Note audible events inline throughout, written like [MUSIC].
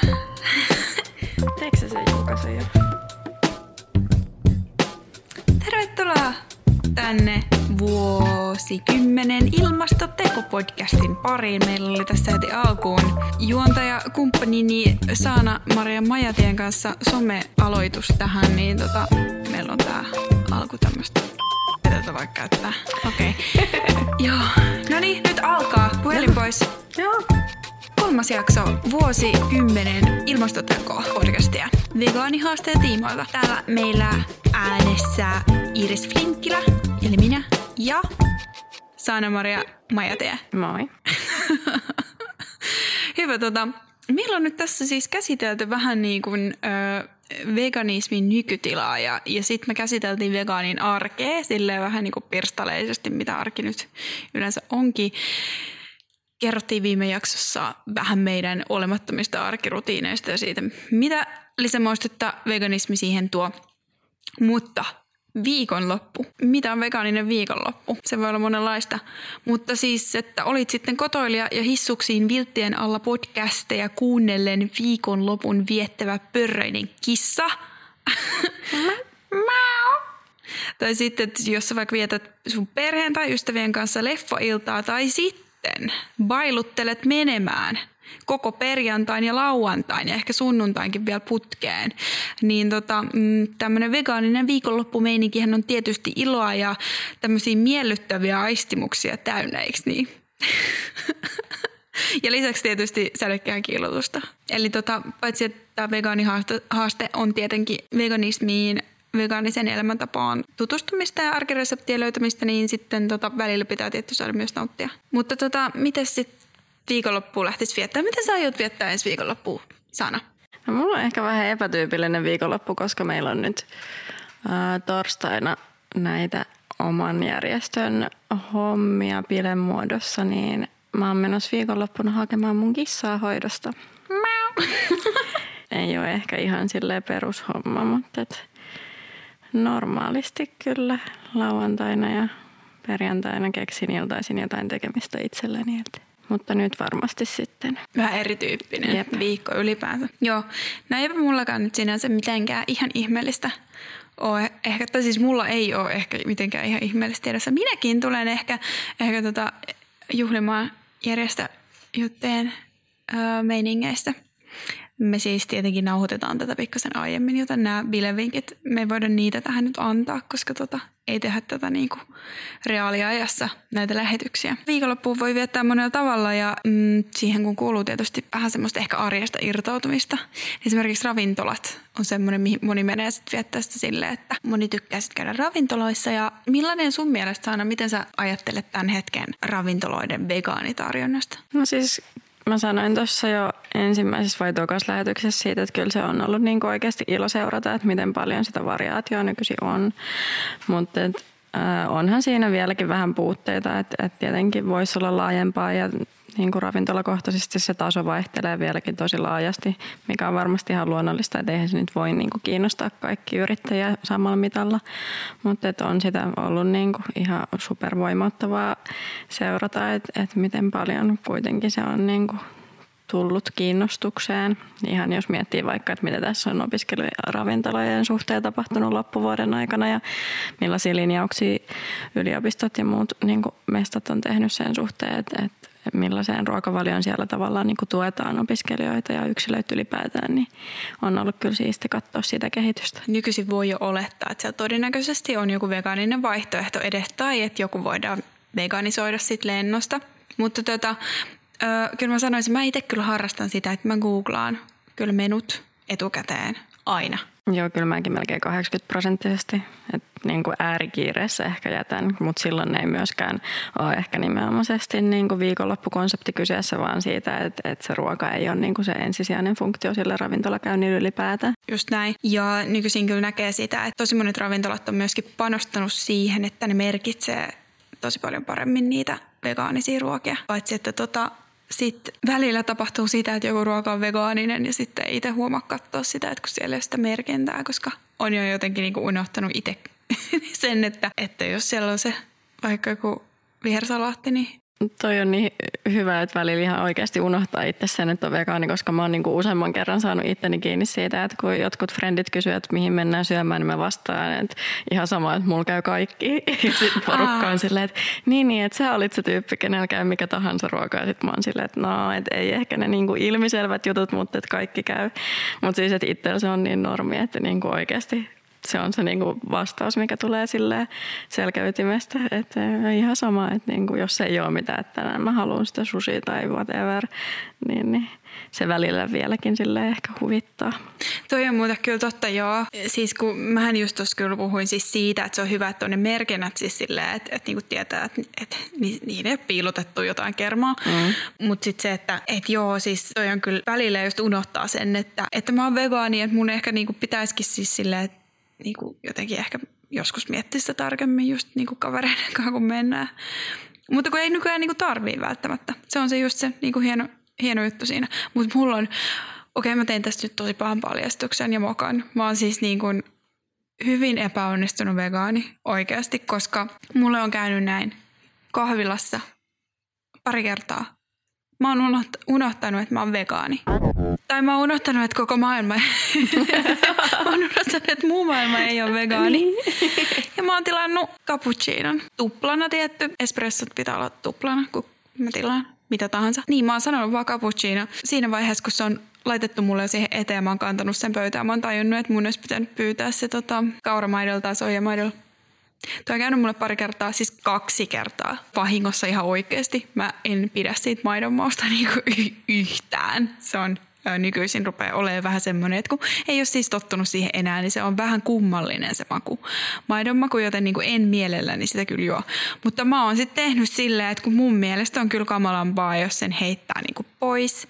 Tervetuloa. Teekö se sen julkaisun jo? Tervetuloa tänne vuosikymmenen ilmastoteko-podcastin pariin. Meillä oli tässä heti alkuun juontaja kumppanini Saana Maria Majatien kanssa some-aloitus tähän, niin tota, meillä on tää alku tämmöstä. Tätä vaikka käyttää. Okei. Okay. [LAUGHS] Joo. No niin, nyt alkaa. Puhelin pois. Joo. Kolmas jakso vuosikymmenen ilmastoteko-podcastia vegaanihaasteen tiimoilta. Täällä meillä äänessä Iris Flinkkilä, eli minä, ja Saana-Maria Majatie. Moi. [LAUGHS] Hyvä, tota, meillä on nyt tässä siis käsitelty vähän niin kuin ö, veganismin nykytilaa ja, ja sitten me käsiteltiin vegaanin arkea silleen vähän niin kuin pirstaleisesti, mitä arki nyt yleensä onkin. Kerrottiin viime jaksossa vähän meidän olemattomista arkirutiineista ja siitä, mitä lisämoistetta veganismi siihen tuo. Mutta viikonloppu. Mitä on vegaaninen viikonloppu? Se voi olla monenlaista. Mutta siis, että olit sitten kotoilija ja hissuksiin vilttien alla podcasteja kuunnellen viikonlopun viettävä pörröinen kissa. tai sitten, että jos sä vaikka vietät sun perheen tai ystävien kanssa leffailtaa tai sitten bailuttelet menemään koko perjantain ja lauantain ja ehkä sunnuntainkin vielä putkeen, niin tota, mm, tämmöinen vegaaninen viikonloppumeininkihän on tietysti iloa ja tämmöisiä miellyttäviä aistimuksia täynnä, eikö niin? [LAUGHS] Ja lisäksi tietysti sädekehän kiilotusta. Eli tota, paitsi että vegaanihaaste on tietenkin veganismiin vegaanisen elämäntapaan tutustumista ja arkireseptien löytämistä, niin sitten tota, välillä pitää tietty saada myös nauttia. Mutta tota, miten sitten viikonloppuun lähtisi viettää? Miten sä aiot viettää ensi viikonloppuun, Sana? No, mulla on ehkä vähän epätyypillinen viikonloppu, koska meillä on nyt ää, torstaina näitä oman järjestön hommia pilemuodossa, niin mä oon menossa viikonloppuna hakemaan mun kissaa hoidosta. [LAUGHS] Ei ole ehkä ihan silleen perushomma, mutta et normaalisti kyllä lauantaina ja perjantaina keksin iltaisin jotain tekemistä itselleni. Et. Mutta nyt varmasti sitten. Vähän erityyppinen Jep. viikko ylipäänsä. Joo, no eipä mullakaan nyt sinänsä mitenkään ihan ihmeellistä ole. Ehkä, tai siis mulla ei ole ehkä mitenkään ihan ihmeellistä tiedossa. Minäkin tulen ehkä, ehkä tota juhlimaan järjestä jutteen öö, meiningeistä. Me siis tietenkin nauhoitetaan tätä pikkasen aiemmin, joten nämä bilevinkit, me ei voida niitä tähän nyt antaa, koska tota, ei tehdä tätä niinku reaaliajassa näitä lähetyksiä. Viikonloppuun voi viettää monella tavalla ja mm, siihen kun kuuluu tietysti vähän semmoista ehkä arjesta irtautumista. Esimerkiksi ravintolat on semmoinen, mihin moni menee sitten viettää sitä silleen, että moni tykkää sitten käydä ravintoloissa. Ja millainen sun mielestä Saana, miten sä ajattelet tämän hetken ravintoloiden vegaanitarjonnasta? No siis mä sanoin tuossa jo ensimmäisessä vai tokassa lähetyksessä siitä, että kyllä se on ollut niin oikeasti ilo seurata, että miten paljon sitä variaatioa nykyisin on. Mutta onhan siinä vieläkin vähän puutteita, että et tietenkin voisi olla laajempaa ja niin kuin ravintolakohtaisesti se taso vaihtelee vieläkin tosi laajasti, mikä on varmasti ihan luonnollista, että eihän se nyt voi niin kuin kiinnostaa kaikki yrittäjiä samalla mitalla, mutta on sitä ollut niin kuin ihan supervoimauttavaa seurata, että, että miten paljon kuitenkin se on niin kuin tullut kiinnostukseen. Ihan jos miettii vaikka, että mitä tässä on opiskeluravintolojen suhteen tapahtunut loppuvuoden aikana ja millaisia linjauksia yliopistot ja muut niin mestat on tehnyt sen suhteen, että millaiseen ruokavalioon siellä tavallaan niin kuin tuetaan opiskelijoita ja yksilöitä ylipäätään, niin on ollut kyllä siisti katsoa sitä kehitystä. Nykyisin voi jo olettaa, että siellä todennäköisesti on joku vegaaninen vaihtoehto edes tai että joku voidaan veganisoida sit lennosta. Mutta tota, ö, kyllä mä sanoisin, mä itse kyllä harrastan sitä, että mä googlaan kyllä menut etukäteen aina. Joo, kyllä mäkin melkein 80 prosenttisesti. Et niin kuin äärikiireessä ehkä jätän, mutta silloin ei myöskään ole ehkä nimenomaisesti niin kuin viikonloppukonsepti kyseessä, vaan siitä, että, että se ruoka ei ole niin kuin se ensisijainen funktio sille ravintolakäynnille ylipäätään. Just näin. Ja nykyisin kyllä näkee sitä, että tosi monet ravintolat on myöskin panostanut siihen, että ne merkitsee tosi paljon paremmin niitä vegaanisia ruokia. Paitsi, että tota, sitten välillä tapahtuu sitä, että joku ruoka on vegaaninen ja sitten ei itse huomaa katsoa sitä, että kun siellä ei ole sitä merkintää, koska on jo jotenkin niin kuin unohtanut itse [LAUGHS] sen, että, että jos siellä on se vaikka joku vihersalaatti, niin Toi on niin hyvä, että välillä ihan oikeasti unohtaa itse sen, että on vegaani, koska mä oon niin useamman kerran saanut itteni kiinni siitä, että kun jotkut frendit kysyvät, että mihin mennään syömään, niin mä vastaan, että ihan sama, että mulla käy kaikki. [LAUGHS] Ja sitten porukka on silleen, että niin, niin, että sä olit se tyyppi, kenellä käy mikä tahansa ruoka. Ja sitten mä oon silleen, että no, että ei ehkä ne niin ilmiselvät jutut, mutta että kaikki käy. Mutta siis, että itsellä se on niin normi, että niin oikeasti se on se niinku vastaus, mikä tulee sille selkäytimestä. Että ihan sama, että niinku, jos ei ole mitään, että mä haluan sitä sushi tai whatever, niin, niin se välillä vieläkin sille ehkä huvittaa. Toi on muuta kyllä totta, joo. Siis kun mähän just tuossa kyllä puhuin siis siitä, että se on hyvä, että on ne merkinnät siis silleen, että, että niinku tietää, että, että niihin ei ole piilotettu jotain kermaa. Mm. Mutta sitten se, että, että joo, siis toi on kyllä välillä just unohtaa sen, että, että mä oon vegaani, että mun ehkä niinku pitäisikin siis silleen, että niin kuin jotenkin ehkä joskus miettiä sitä tarkemmin just niin kuin kavereiden kanssa, kun mennään. Mutta kun ei nykyään niin kuin tarvii välttämättä. Se on se just se niin kuin hieno, hieno juttu siinä. Mutta mulla on, okei okay, mä tein tästä nyt tosi pahan paljastuksen ja mokan. Mä oon siis niin kuin hyvin epäonnistunut vegaani oikeasti, koska mulle on käynyt näin kahvilassa pari kertaa mä oon unohtanut, että mä oon vegaani. Tai mä oon unohtanut, että koko maailma, [LAUGHS] mä oon unohtanut, että muu maailma ei ole vegaani. Niin. ja mä oon tilannut cappuccinon. Tuplana tietty. Espressot pitää olla tuplana, kun mä tilaan mitä tahansa. Niin, mä oon sanonut vaan cappuccino. Siinä vaiheessa, kun se on laitettu mulle siihen eteen, mä oon kantanut sen pöytään. Mä oon tajunnut, että mun olisi pitänyt pyytää se tota, kauramaidolla tai soijamaidolla Tuo on käynyt mulle pari kertaa, siis kaksi kertaa vahingossa ihan oikeasti. Mä en pidä siitä maidonmausta [LAUGHS] niinku y- yhtään. Se on nykyisin rupeaa olemaan vähän semmoinen, että kun ei ole siis tottunut siihen enää, niin se on vähän kummallinen se maku. Maidon maku, joten niin kuin en mielelläni sitä kyllä juo. Mutta mä oon sitten tehnyt silleen, että kun mun mielestä on kyllä kamalampaa, jos sen heittää niin kuin pois,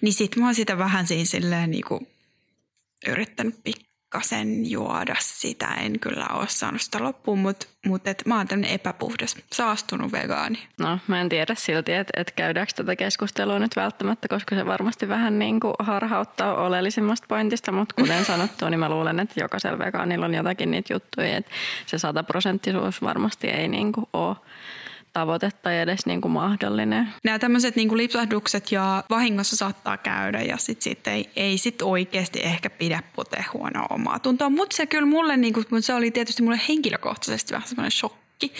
niin sit mä oon sitä vähän siinä silleen niin kuin yrittänyt pik- pikkasen juoda sitä. En kyllä ole saanut sitä loppuun, mutta, mutta et mä oon tämmöinen epäpuhdas, saastunut vegaani. No mä en tiedä silti, että, että käydäänkö tätä keskustelua nyt välttämättä, koska se varmasti vähän niin kuin harhauttaa oleellisimmasta pointista, mutta kuten [LAUGHS] sanottu, niin mä luulen, että jokaisella vegaanilla on jotakin niitä juttuja, että se sataprosenttisuus varmasti ei niin kuin ole tavoite tai edes niin kuin mahdollinen. Nämä tämmöiset niin kuin lipsahdukset ja vahingossa saattaa käydä ja sit, sit ei, ei sit oikeasti ehkä pidä pote huonoa omaa tuntoa. Mutta se kyllä mulle, niin kuin, se oli tietysti mulle henkilökohtaisesti vähän semmoinen shokki.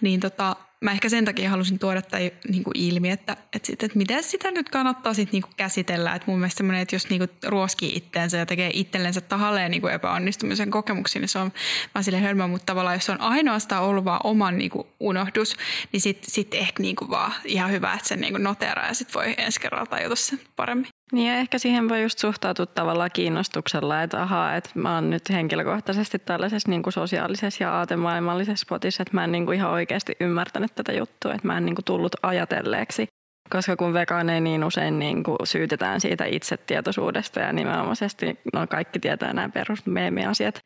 Niin tota, mä ehkä sen takia halusin tuoda tai niin kuin ilmi, että, että, sit, että miten sitä nyt kannattaa sit niin kuin käsitellä. Että mun mielestä semmoinen, että jos niin kuin ruoskii itteensä ja tekee itsellensä tahalleen niin kuin epäonnistumisen kokemuksia, niin se on vaan sille hölmö, mutta tavallaan jos on ainoastaan ollut vaan oman niin kuin unohdus, niin sitten sit ehkä niin kuin vaan ihan hyvä, että sen niin kuin noteraa ja sitten voi ensi kerralla tajuta sen paremmin. Niin ja ehkä siihen voi just suhtautua tavallaan kiinnostuksella, että ahaa, että mä oon nyt henkilökohtaisesti tällaisessa niin kuin sosiaalisessa ja aatemaailmallisessa spotissa, että mä en niin kuin ihan oikeasti ymmärtänyt tätä juttua, että mä en niin kuin tullut ajatelleeksi. Koska kun vegaaneja niin usein niin kuin syytetään siitä itsetietoisuudesta ja nimenomaisesti no kaikki tietää nämä perusmeemiasiat,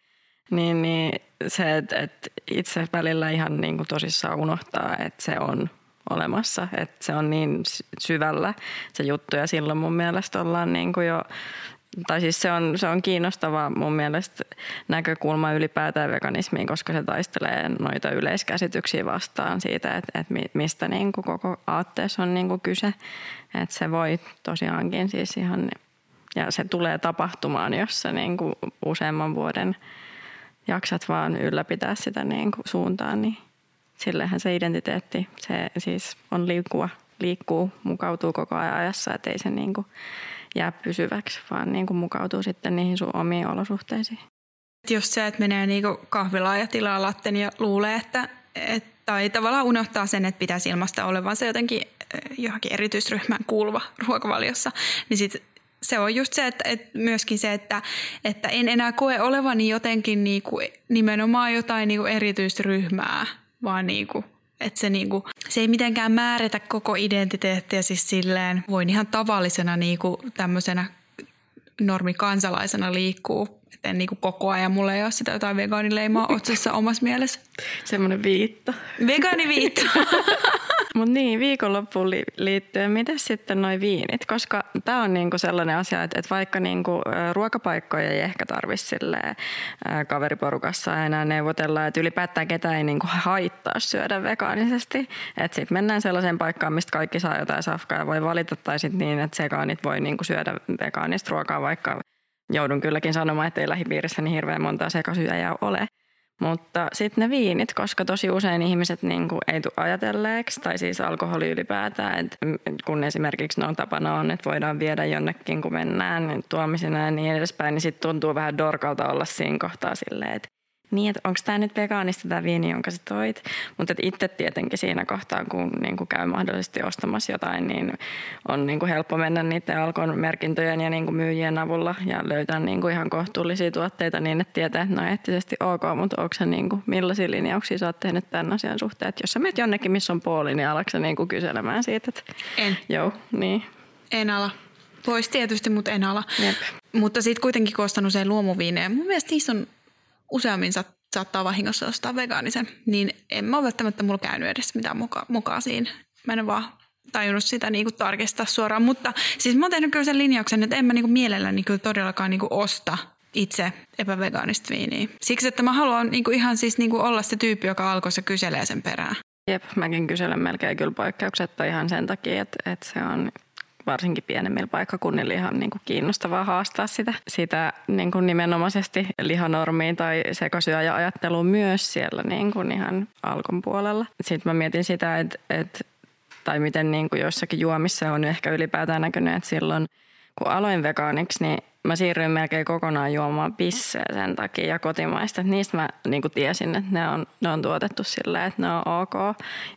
niin, niin se, että, itse välillä ihan niin kuin tosissaan unohtaa, että se on olemassa. Että se on niin syvällä se juttu ja silloin mun mielestä ollaan niin kuin jo tai siis se on, se on kiinnostava mun mielestä näkökulma ylipäätään veganismiin, koska se taistelee noita yleiskäsityksiä vastaan siitä, että, että mistä niin kuin koko aatteessa on niin kuin kyse. Että se voi tosiaankin siis ihan, ja se tulee tapahtumaan, jos sä niin kuin useamman vuoden jaksat vaan ylläpitää sitä niin kuin suuntaan, niin sillehän se identiteetti, se siis on liikkua, liikkuu, mukautuu koko ajan ajassa, että ei se niin kuin jää pysyväksi, vaan niin kuin mukautuu sitten niihin sun omiin olosuhteisiin. Just se, että menee niin kahvilaan ja tilaa latten ja luulee, että, että tai tavallaan unohtaa sen, että pitäisi ilmasta olevansa jotenkin eh, johonkin erityisryhmään kuuluva ruokavaliossa, niin sit se on just se, että, että myöskin se, että, että en enää koe olevani jotenkin niin kuin nimenomaan jotain niin kuin erityisryhmää, vaan niin kuin, että se, niin kuin, se ei mitenkään määritä koko identiteettiä siis silleen, voin ihan tavallisena niin kuin tämmöisenä normikansalaisena liikkuu. Että en niin kuin koko ajan, mulla ei ole sitä jotain vegaanileimaa otsassa omassa mielessä. Semmoinen viitta. Vegaaniviitta. [LAUGHS] Mutta niin, viikonloppuun li- liittyen, miten sitten noin viinit? Koska tämä on niinku sellainen asia, että, et vaikka niinku, ruokapaikkoja ei ehkä tarvitse kaveriporukassa enää neuvotella, että ylipäätään ketään ei niinku haittaa syödä vegaanisesti. Että sitten mennään sellaiseen paikkaan, mistä kaikki saa jotain safkaa ja voi valita, tai sitten niin, että sekaanit voi niinku syödä vegaanista ruokaa, vaikka joudun kylläkin sanomaan, että ei lähipiirissä niin hirveän montaa sekasyöjää ole. Mutta sitten ne viinit, koska tosi usein ihmiset niin kuin ei tule ajatelleeksi, tai siis alkoholi ylipäätään, että kun esimerkiksi no, tapana on, että voidaan viedä jonnekin, kun mennään niin tuomisena ja niin edespäin, niin sitten tuntuu vähän dorkalta olla siinä kohtaa silleen, että niin, että onko tämä nyt vegaanista tämä viini, jonka sä toit. Mutta itse tietenkin siinä kohtaa, kun niin kuin käy mahdollisesti ostamassa jotain, niin on niin kuin helppo mennä niiden alkon merkintöjen ja niin kuin myyjien avulla ja löytää niin kuin ihan kohtuullisia tuotteita niin, että tietää, että ne on eettisesti ok, mutta onko se niin kuin, millaisia linjauksia sä oot tehnyt tämän asian suhteen. Että jos sä menet jonnekin, missä on puoli, niin alatko sä niin kuin kyselemään siitä, että en. Joo, niin. En ala. Voisi tietysti, mutta en ala. Jep. Mutta sitten kuitenkin koostanut usein luomuviinejä. Mun mielestä niissä on useammin saat, saattaa vahingossa ostaa vegaanisen, niin en mä ole välttämättä mulla käynyt edes mitään muka, mukaan siinä. Mä en vaan tajunnut sitä niinku tarkistaa suoraan, mutta siis mä oon tehnyt kyllä sen linjauksen, että en mä niinku mielelläni kyllä todellakaan niinku osta itse epävegaanista viiniä. Siksi, että mä haluan niinku ihan siis niinku olla se tyyppi, joka alkoissa kyselee sen perään. Jep, mäkin kyselen melkein kyllä poikkeuksetta ihan sen takia, että, että se on varsinkin pienemmillä paikkakunnilla ihan niin kuin kiinnostavaa haastaa sitä, sitä niin kuin nimenomaisesti lihanormiin tai sekasyöjä-ajatteluun myös siellä niin kuin ihan alkon puolella. Sitten mä mietin sitä, että, että tai miten niin kuin jossakin juomissa on ehkä ylipäätään näkynyt, että silloin kun aloin vegaaniksi, niin mä siirryin melkein kokonaan juomaan pisseä sen takia ja kotimaista. Että niistä mä niin kuin tiesin, että ne on, ne on tuotettu silleen, että ne on ok.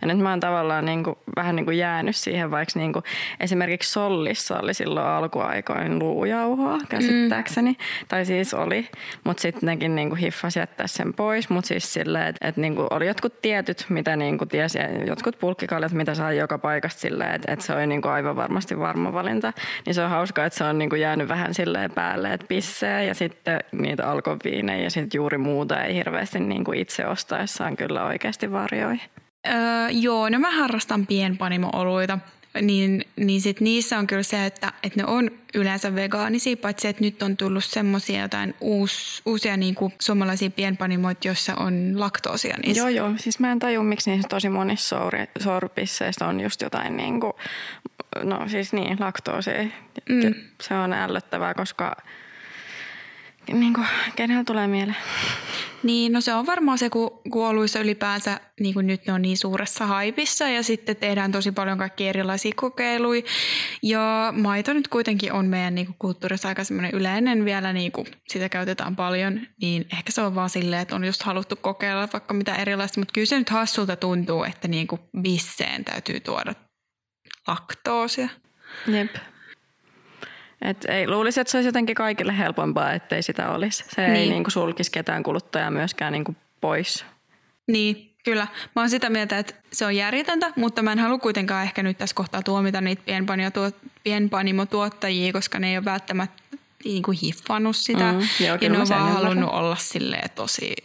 Ja nyt mä oon tavallaan niin kuin, vähän niin kuin jäänyt siihen, vaikka niin kuin, esimerkiksi Sollissa oli silloin alkuaikoin luujauhoa käsittääkseni. Mm. Tai siis oli, mutta sitten nekin niin kuin hiffasi jättää sen pois. Mutta siis silleen, että, että niin kuin oli jotkut tietyt, mitä niin kuin tiesi, jotkut pulkkikaljat, mitä sai joka paikasta silleen, että, että se oli niin kuin aivan varmasti varma valinta. Niin se on hauskaa, että se on niin kuin jäänyt vähän silleen päälle, että pissee ja sitten niitä alkoviinejä ja sitten juuri muuta ei hirveästi niin kuin itse ostaessaan kyllä oikeasti varjoi. Öö, joo, no mä harrastan pienpanimo-oluita, niin, niin sit niissä on kyllä se, että, että ne on yleensä vegaanisia, paitsi että nyt on tullut semmoisia jotain uus, uusia niin kuin suomalaisia pienpanimoita, joissa on laktoosia niissä. Joo, joo. Siis mä en tajua, miksi niissä tosi monissa sorpisseista on just jotain niin kuin, no siis niin, laktoosia. Mm. Se on ällöttävää, koska niin kuin, kenellä tulee mieleen? Niin, no se on varmaan se, kun, kun oluissa ylipäänsä, niin kuin nyt ne on niin suuressa haipissa ja sitten tehdään tosi paljon kaikkia erilaisia kokeiluja. Ja maito nyt kuitenkin on meidän niin kuin, kulttuurissa aika semmoinen yleinen vielä, niin kuin sitä käytetään paljon, niin ehkä se on vaan silleen, että on just haluttu kokeilla vaikka mitä erilaista, mutta kyllä se nyt hassulta tuntuu, että niin kuin bisseen täytyy tuoda laktoosia. Jep. Et ei, luulisi, että se olisi jotenkin kaikille helpompaa, ettei sitä olisi. Se niin. ei niin kuin sulkisi ketään kuluttajaa myöskään niin kuin pois. Niin, kyllä. Mä oon sitä mieltä, että se on järjetöntä, mutta mä en halua kuitenkaan ehkä nyt tässä kohtaa tuomita niitä pienpanimotuottajia, koska ne ei ole välttämättä niin kuin hiffannut sitä. Mm, joo, ja ne on vaan halunnut olla silleen tosi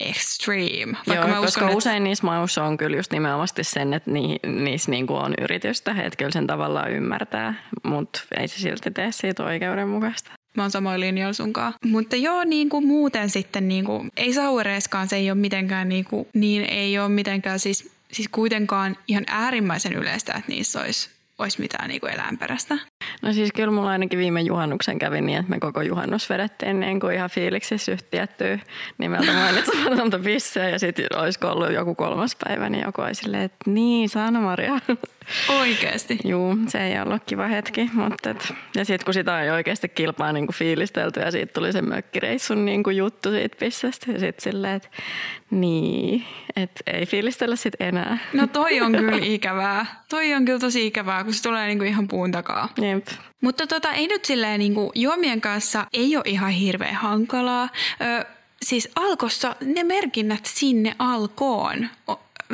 extreme. Vaikka Joo, mä koska uskon, usein niissä maussa on kyllä just nimenomaan sen, että ni, niissä niinku on yritystä, että kyllä sen tavallaan ymmärtää, mutta ei se silti tee siitä oikeudenmukaista. Mä oon samoin linjoilla sunkaan. Mutta joo, niin kuin muuten sitten, niin kuin, ei sauereiskaan se ei ole mitenkään, niin, kuin, niin ei ole mitenkään siis, siis kuitenkaan ihan äärimmäisen yleistä, että niissä olisi olisi mitään niin kuin eläinperäistä. No siis kyllä mulla ainakin viime juhannuksen kävi niin, että me koko juhannus vedettiin niin kuin ihan fiiliksissä yhtiettyä nimeltä mainitsematonta pisseä ja sitten olisiko ollut joku kolmas päivä, niin joku olisi silleen, että niin, Sanna-Maria. Oikeasti? Juu, se ei ollut kiva hetki. Mutta et, ja sitten kun sitä ei oikeasti kilpaa niin kuin fiilistelty ja siitä tuli se mökkireissun niin kuin juttu siitä pissestä ja sitten silleen, että niin, että ei fiilistellä sitten enää. No toi on kyllä [LAUGHS] ikävää. Toi on kyllä tosi ikävää, kun se tulee niin kuin ihan puun takaa. Jep. Mutta tota, ei nyt silleen niin kuin juomien kanssa ei ole ihan hirveän hankalaa. Ö, siis alkossa ne merkinnät sinne alkoon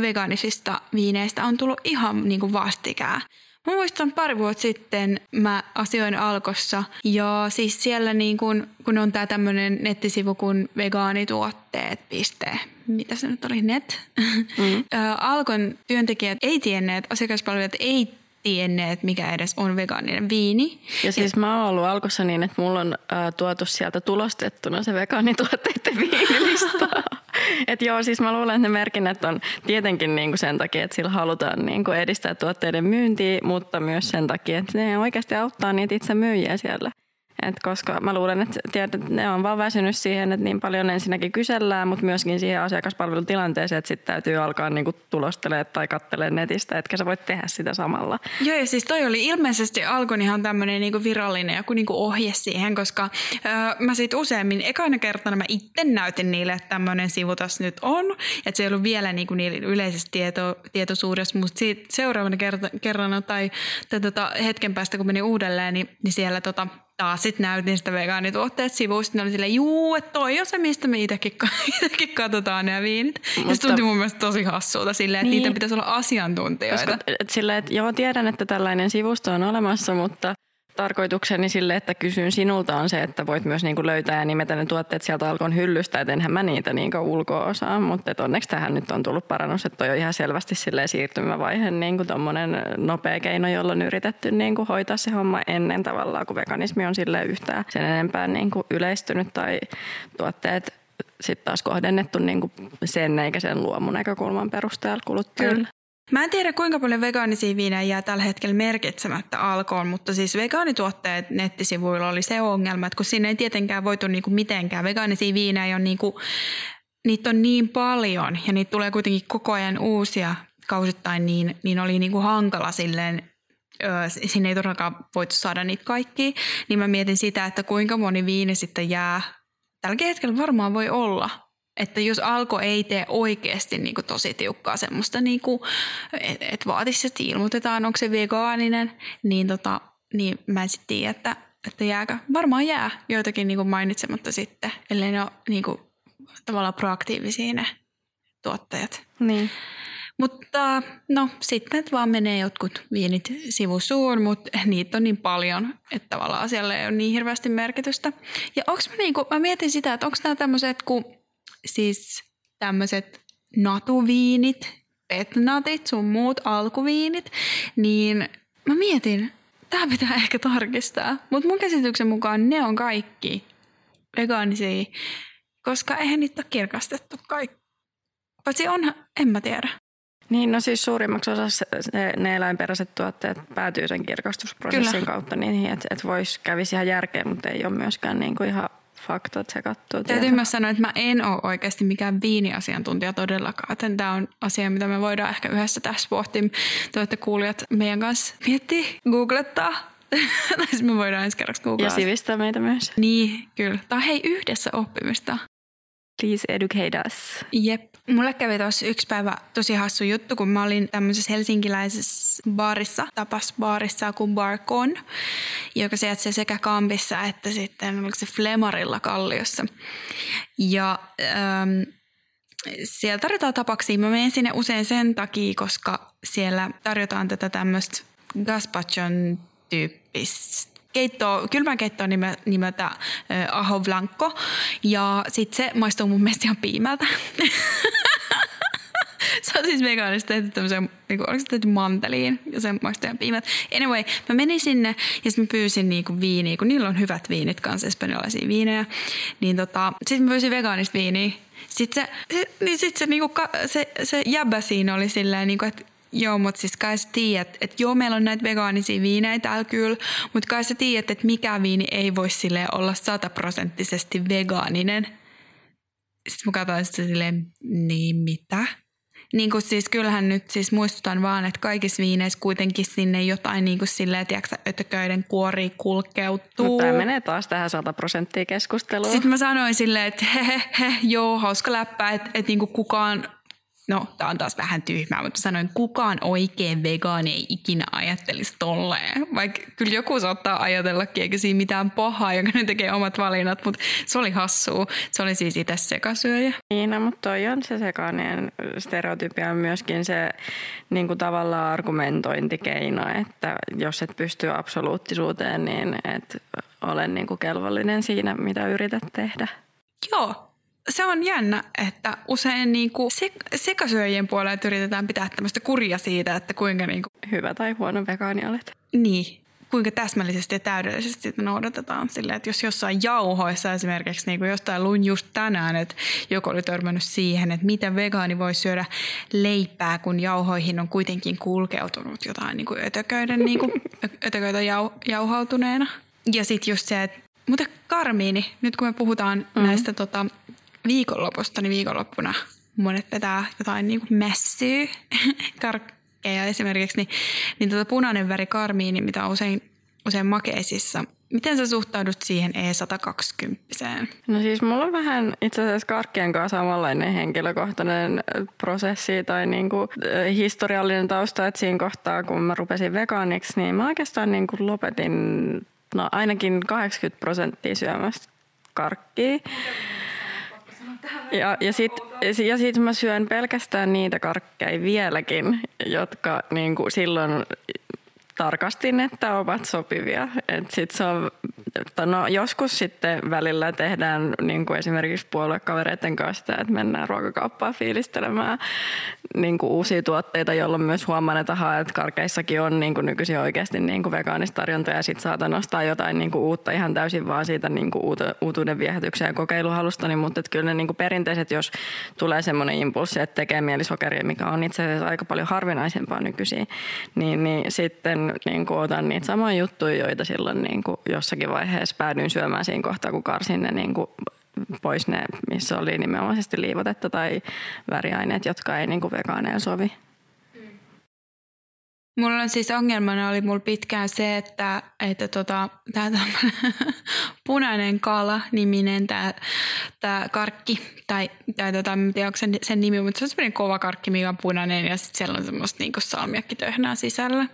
vegaanisista viineistä on tullut ihan niin kuin vastikään. Mä muistan pari vuotta sitten mä asioin Alkossa ja siis siellä niin kun, kun on tää tämmönen nettisivu kuin vegaanituotteet.me mitä se nyt oli, net. Mm. [LAUGHS] Alkon työntekijät ei tienneet, asiakaspalvelijat ei tienneet, mikä edes on vegaaninen viini. Ja siis ja, mä oon ollut alkossa niin, että mulla on äh, tuotu sieltä tulostettuna se vegaanituotteiden viinilista. [LAUGHS] [LAUGHS] Et joo, siis mä luulen, että ne merkinnät on tietenkin niinku sen takia, että sillä halutaan niinku edistää tuotteiden myyntiä, mutta myös sen takia, että ne oikeasti auttaa niitä itse myyjiä siellä. Et koska mä luulen, että tiedät, ne on vaan väsynyt siihen, että niin paljon ensinnäkin kysellään, mutta myöskin siihen asiakaspalvelutilanteeseen, että sitten täytyy alkaa niinku tulostelemaan tai katselemaan netistä, etkä sä voit tehdä sitä samalla. Joo, ja siis toi oli ilmeisesti alkoi ihan tämmöinen niinku virallinen joku niinku ohje siihen, koska öö, mä siitä useammin, ekana kertana mä itse näytin niille, että tämmöinen sivu tässä nyt on, että se ei ollut vielä niinku niillä yleisessä tieto, tietoisuudessa, mutta seuraavana kerrana tai, tai tota, hetken päästä, kun meni uudelleen, niin, niin siellä tota, taas sitten näytin sitä vegaanituotteet sivusta, niin oli silleen, juu, että toi on se, mistä me itsekin, [LAUGHS] itsekin katsotaan nämä viinit. Mutta, ja se tunti mun mielestä tosi hassulta silleen, että niin. niitä pitäisi olla asiantuntijoita. Koska, et silleen, että joo, tiedän, että tällainen sivusto on olemassa, mutta tarkoitukseni sille, että kysyn sinulta on se, että voit myös niinku löytää ja nimetä ne tuotteet sieltä alkon hyllystä, että enhän mä niitä niinku ulkoa osaa, mutta onneksi tähän nyt on tullut parannus, että toi on ihan selvästi siirtymävaihe niinku tommonen nopea keino, jolla on yritetty niinku hoitaa se homma ennen tavallaan, kun veganismi on sille yhtään sen enempää niinku yleistynyt tai tuotteet sitten taas kohdennettu niinku sen eikä sen luomunäkökulman perusteella kuluttajille. Mä en tiedä kuinka paljon vegaanisia viinejä jää tällä hetkellä merkitsemättä alkoon, mutta siis vegaanituotteet nettisivuilla oli se ongelma, että kun sinne ei tietenkään voitu niinku mitenkään. Vegaanisia viinejä on niinku, niitä on niin paljon ja niitä tulee kuitenkin koko ajan uusia kausittain, niin, niin oli niinku hankala silleen sinne ei todellakaan voitu saada niitä kaikki, niin mä mietin sitä, että kuinka moni viini sitten jää. Tällä hetkellä varmaan voi olla että jos alko ei tee oikeasti niin kuin tosi tiukkaa semmoista, niin että et vaatisi, että ilmoitetaan, onko se vegaaninen, niin, tota, niin mä en sitten tiedä, että, että jääkö. Varmaan jää joitakin niin kuin mainitsematta sitten, ellei ne ole niin kuin, tavallaan proaktiivisia ne tuottajat. Niin. Mutta no sitten vaan menee jotkut viinit sivusuun, mutta niitä on niin paljon, että tavallaan asialle ei ole niin hirveästi merkitystä. Ja onks mä, niinku, mä mietin sitä, että onko nämä tämmöiset, kun siis tämmöiset natuviinit, petnatit, sun muut alkuviinit, niin mä mietin, tämä pitää ehkä tarkistaa. Mutta mun käsityksen mukaan ne on kaikki vegaanisia, koska eihän niitä ole kirkastettu kaikki. Paitsi on, en mä tiedä. Niin, no siis suurimmaksi osassa ne, ne eläinperäiset tuotteet päätyy sen kirkastusprosessin Kyllä. kautta niin, että et vois kävisi ihan järkeä, mutta ei ole myöskään niin kuin ihan faktat sekattua. Täytyy myös sanoa, että mä en ole oikeasti mikään viiniasiantuntija todellakaan. Tämä on asia, mitä me voidaan ehkä yhdessä tässä pohtia. Toivotte kuulijat meidän kanssa miettiä, googlettaa. [LAUGHS] tai me voidaan ensi kerraksi googlaa. Ja sivistää meitä myös. Niin, kyllä. Tämä on hei yhdessä oppimista. Please educate us. Jep. Mulle kävi tuossa yksi päivä tosi hassu juttu, kun mä olin tämmöisessä helsinkiläisessä baarissa, tapasbaarissa kuin Barcon, joka sijaitsee sekä Kampissa että sitten oliko se Flemarilla Kalliossa. Ja ähm, siellä tarjotaan tapaksia. Mä menen sinne usein sen takia, koska siellä tarjotaan tätä tämmöistä gazpachon tyyppistä keittoa, kylmää keittoa nimeltä äh, Aho Blanco. Ja sit se maistuu mun mielestä ihan piimältä. [LAUGHS] se on siis vegaanista tehty tämmöisen, niin kuin, oliko se tehty manteliin ja se maistuu ihan piimät. Anyway, mä menin sinne ja sitten mä pyysin niinku viiniä, kun niillä on hyvät viinit kanssa, espanjalaisia viinejä. Niin tota, sitten mä pyysin vegaanista viiniä. Sitten se, se, niin sit se, niinku, se, se jäbä siinä oli silleen, niinku, että Joo, mutta siis kai sä tiedät, että joo, meillä on näitä vegaanisia viinejä täällä kyllä, mutta kai sä tiedät, että mikä viini ei voi sille olla sataprosenttisesti vegaaninen. Sitten mä katsoin sitä silleen, niin mitä? Niin kuin siis kyllähän nyt siis muistutan vaan, että kaikissa viineissä kuitenkin sinne jotain niin kuin silleen, tiedätkö, ötököiden kuori kulkeutuu. Mutta tämä menee taas tähän 100 prosenttia keskusteluun. Sitten mä sanoin silleen, että [LAUGHS] he, he, he joo, hauska läppä, että, että niin kuin kukaan no tämä on taas vähän tyhmää, mutta sanoin, kukaan oikein vegaani ei ikinä ajattelisi tolleen. Vaikka kyllä joku saattaa ajatellakin, eikä siinä mitään pahaa, joka ne tekee omat valinnat, mutta se oli hassua. Se oli siis itse sekasyöjä. Niin, no, mutta toi on se sekainen stereotypia myöskin se niin kuin tavallaan argumentointikeino, että jos et pysty absoluuttisuuteen, niin et ole niin kuin kelvollinen siinä, mitä yrität tehdä. Joo, se on jännä, että usein niin kuin sek- sekasyöjien puolella yritetään pitää tämmöistä kuria siitä, että kuinka niin kuin, Hyvä tai huono vegaani olet. niin, kuinka täsmällisesti ja täydellisesti sitä noudatetaan. Sillä, että jos jossain jauhoissa esimerkiksi, niin kuin jostain luin just tänään, että joku oli törmännyt siihen, että miten vegaani voi syödä leipää, kun jauhoihin on kuitenkin kulkeutunut jotain niin kuin ötököiden, niin kuin, [LAUGHS] ötököitä jau, jauhautuneena. Ja sitten just se, että mutta karmiini, nyt kun me puhutaan mm-hmm. näistä tota, viikonlopusta, niin viikonloppuna monet vetää jotain niin kuin mässyä, [LAUGHS] karkkeja esimerkiksi, niin, niin tota punainen väri karmiini, mitä on usein, usein makeisissa. Miten sä suhtaudut siihen E120? No siis mulla on vähän itse asiassa karkkien kanssa samanlainen henkilökohtainen prosessi tai niinku, historiallinen tausta, että siinä kohtaa kun mä rupesin vegaaniksi, niin mä oikeastaan niinku lopetin no ainakin 80 prosenttia syömästä karkkia. Ja, ja sitten ja sit mä syön pelkästään niitä karkkeja vieläkin, jotka niin kuin silloin tarkastin, että ovat sopivia. Et sit se on, no, joskus sitten välillä tehdään niin kuin esimerkiksi puoluekavereiden kanssa, että mennään ruokakauppaan fiilistelemään niin kuin uusia tuotteita, jolloin myös huomaan, että, aha, että karkeissakin on niin kuin nykyisin oikeasti niin kuin vegaanista tarjontaa ja sitten saatan nostaa jotain niin kuin uutta ihan täysin vaan siitä niin kuin uutuuden viehätyksen ja kokeiluhalusta, niin, mutta kyllä ne niin kuin perinteiset, jos tulee semmoinen impulssi, että tekee mieli sokeria, mikä on itse asiassa aika paljon harvinaisempaa nykyisin, niin, niin sitten niin kuin otan niitä samoja juttuja, joita silloin niin kuin jossakin vaiheessa päädyin syömään siinä kohtaa, kun karsin ne niin kuin pois ne, missä oli nimenomaisesti liivotetta tai väriaineet, jotka ei niin kuin vegaaneille sovi. Mulla on siis ongelmana oli mulla pitkään se, että, että tota, tämä [LAUGHS] punainen kala niminen tämä tää karkki, tai, tai tota, en tiedä onko sen, sen nimi, mutta se on semmoinen kova karkki, mikä on punainen ja sitten siellä on semmoista niinku salmiakkitöhnää sisällä.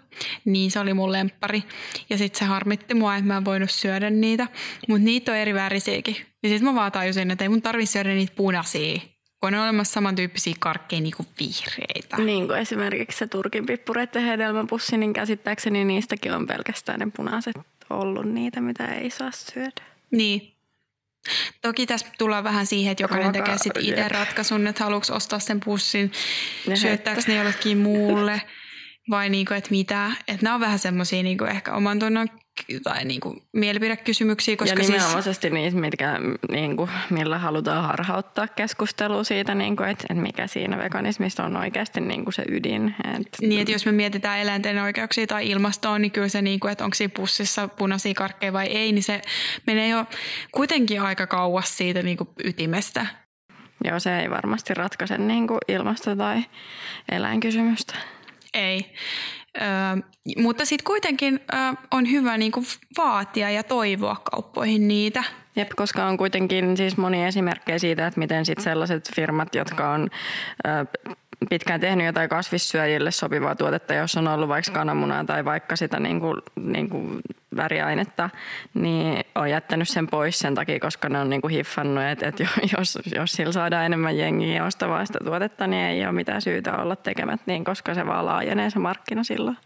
Niin se oli mun lemppari. Ja sitten se harmitti mua, että mä en voinut syödä niitä, mutta niitä on eri värisiäkin. Ja sitten mä vaan tajusin, että ei mun tarvitse syödä niitä punaisia on olemassa samantyyppisiä karkkeja niin kuin vihreitä. Niin kuin esimerkiksi se Turkin pippureiden hedelmäpussi, niin käsittääkseni niistäkin on pelkästään ne punaiset ollut niitä, mitä ei saa syödä. Niin. Toki tässä tullaan vähän siihen, että jokainen Ruoka, tekee sitten itse ratkaisun, että haluatko ostaa sen pussin, syöttääkö ne jollekin muulle vai niinku, että mitä. Että nämä on vähän semmoisia niinku ehkä oman tunnon tai niin kuin mielipidekysymyksiä. Koska ja siis- nimenomaisesti siis... niitä, mitkä, niin kuin, millä halutaan harhauttaa keskustelua siitä, niin kuin, että, että mikä siinä veganismista on oikeasti niin kuin se ydin. Että... Niin, että jos me mietitään eläinten oikeuksia tai ilmastoa, niin kyllä se, niin kuin, että onko siinä pussissa punaisia karkkeja vai ei, niin se menee jo kuitenkin aika kauas siitä niin kuin ytimestä. Joo, se ei varmasti ratkaise niin kuin ilmasto- tai eläinkysymystä. Ei. Mutta sitten kuitenkin ö, on hyvä niinku vaatia ja toivoa kauppoihin niitä. Jep, koska on kuitenkin siis monia esimerkkejä siitä, että miten sit sellaiset firmat, jotka on ö, pitkään tehnyt jotain kasvissyöjille sopivaa tuotetta, jos on ollut vaikka kananmunaa tai vaikka sitä niin kuin, niin kuin väriainetta, niin on jättänyt sen pois sen takia, koska ne on niin kuin hiffannut, että, että jos, jos sillä saadaan enemmän jengiä ostavaa sitä tuotetta, niin ei ole mitään syytä olla tekemät niin, koska se vaan laajenee se markkina silloin.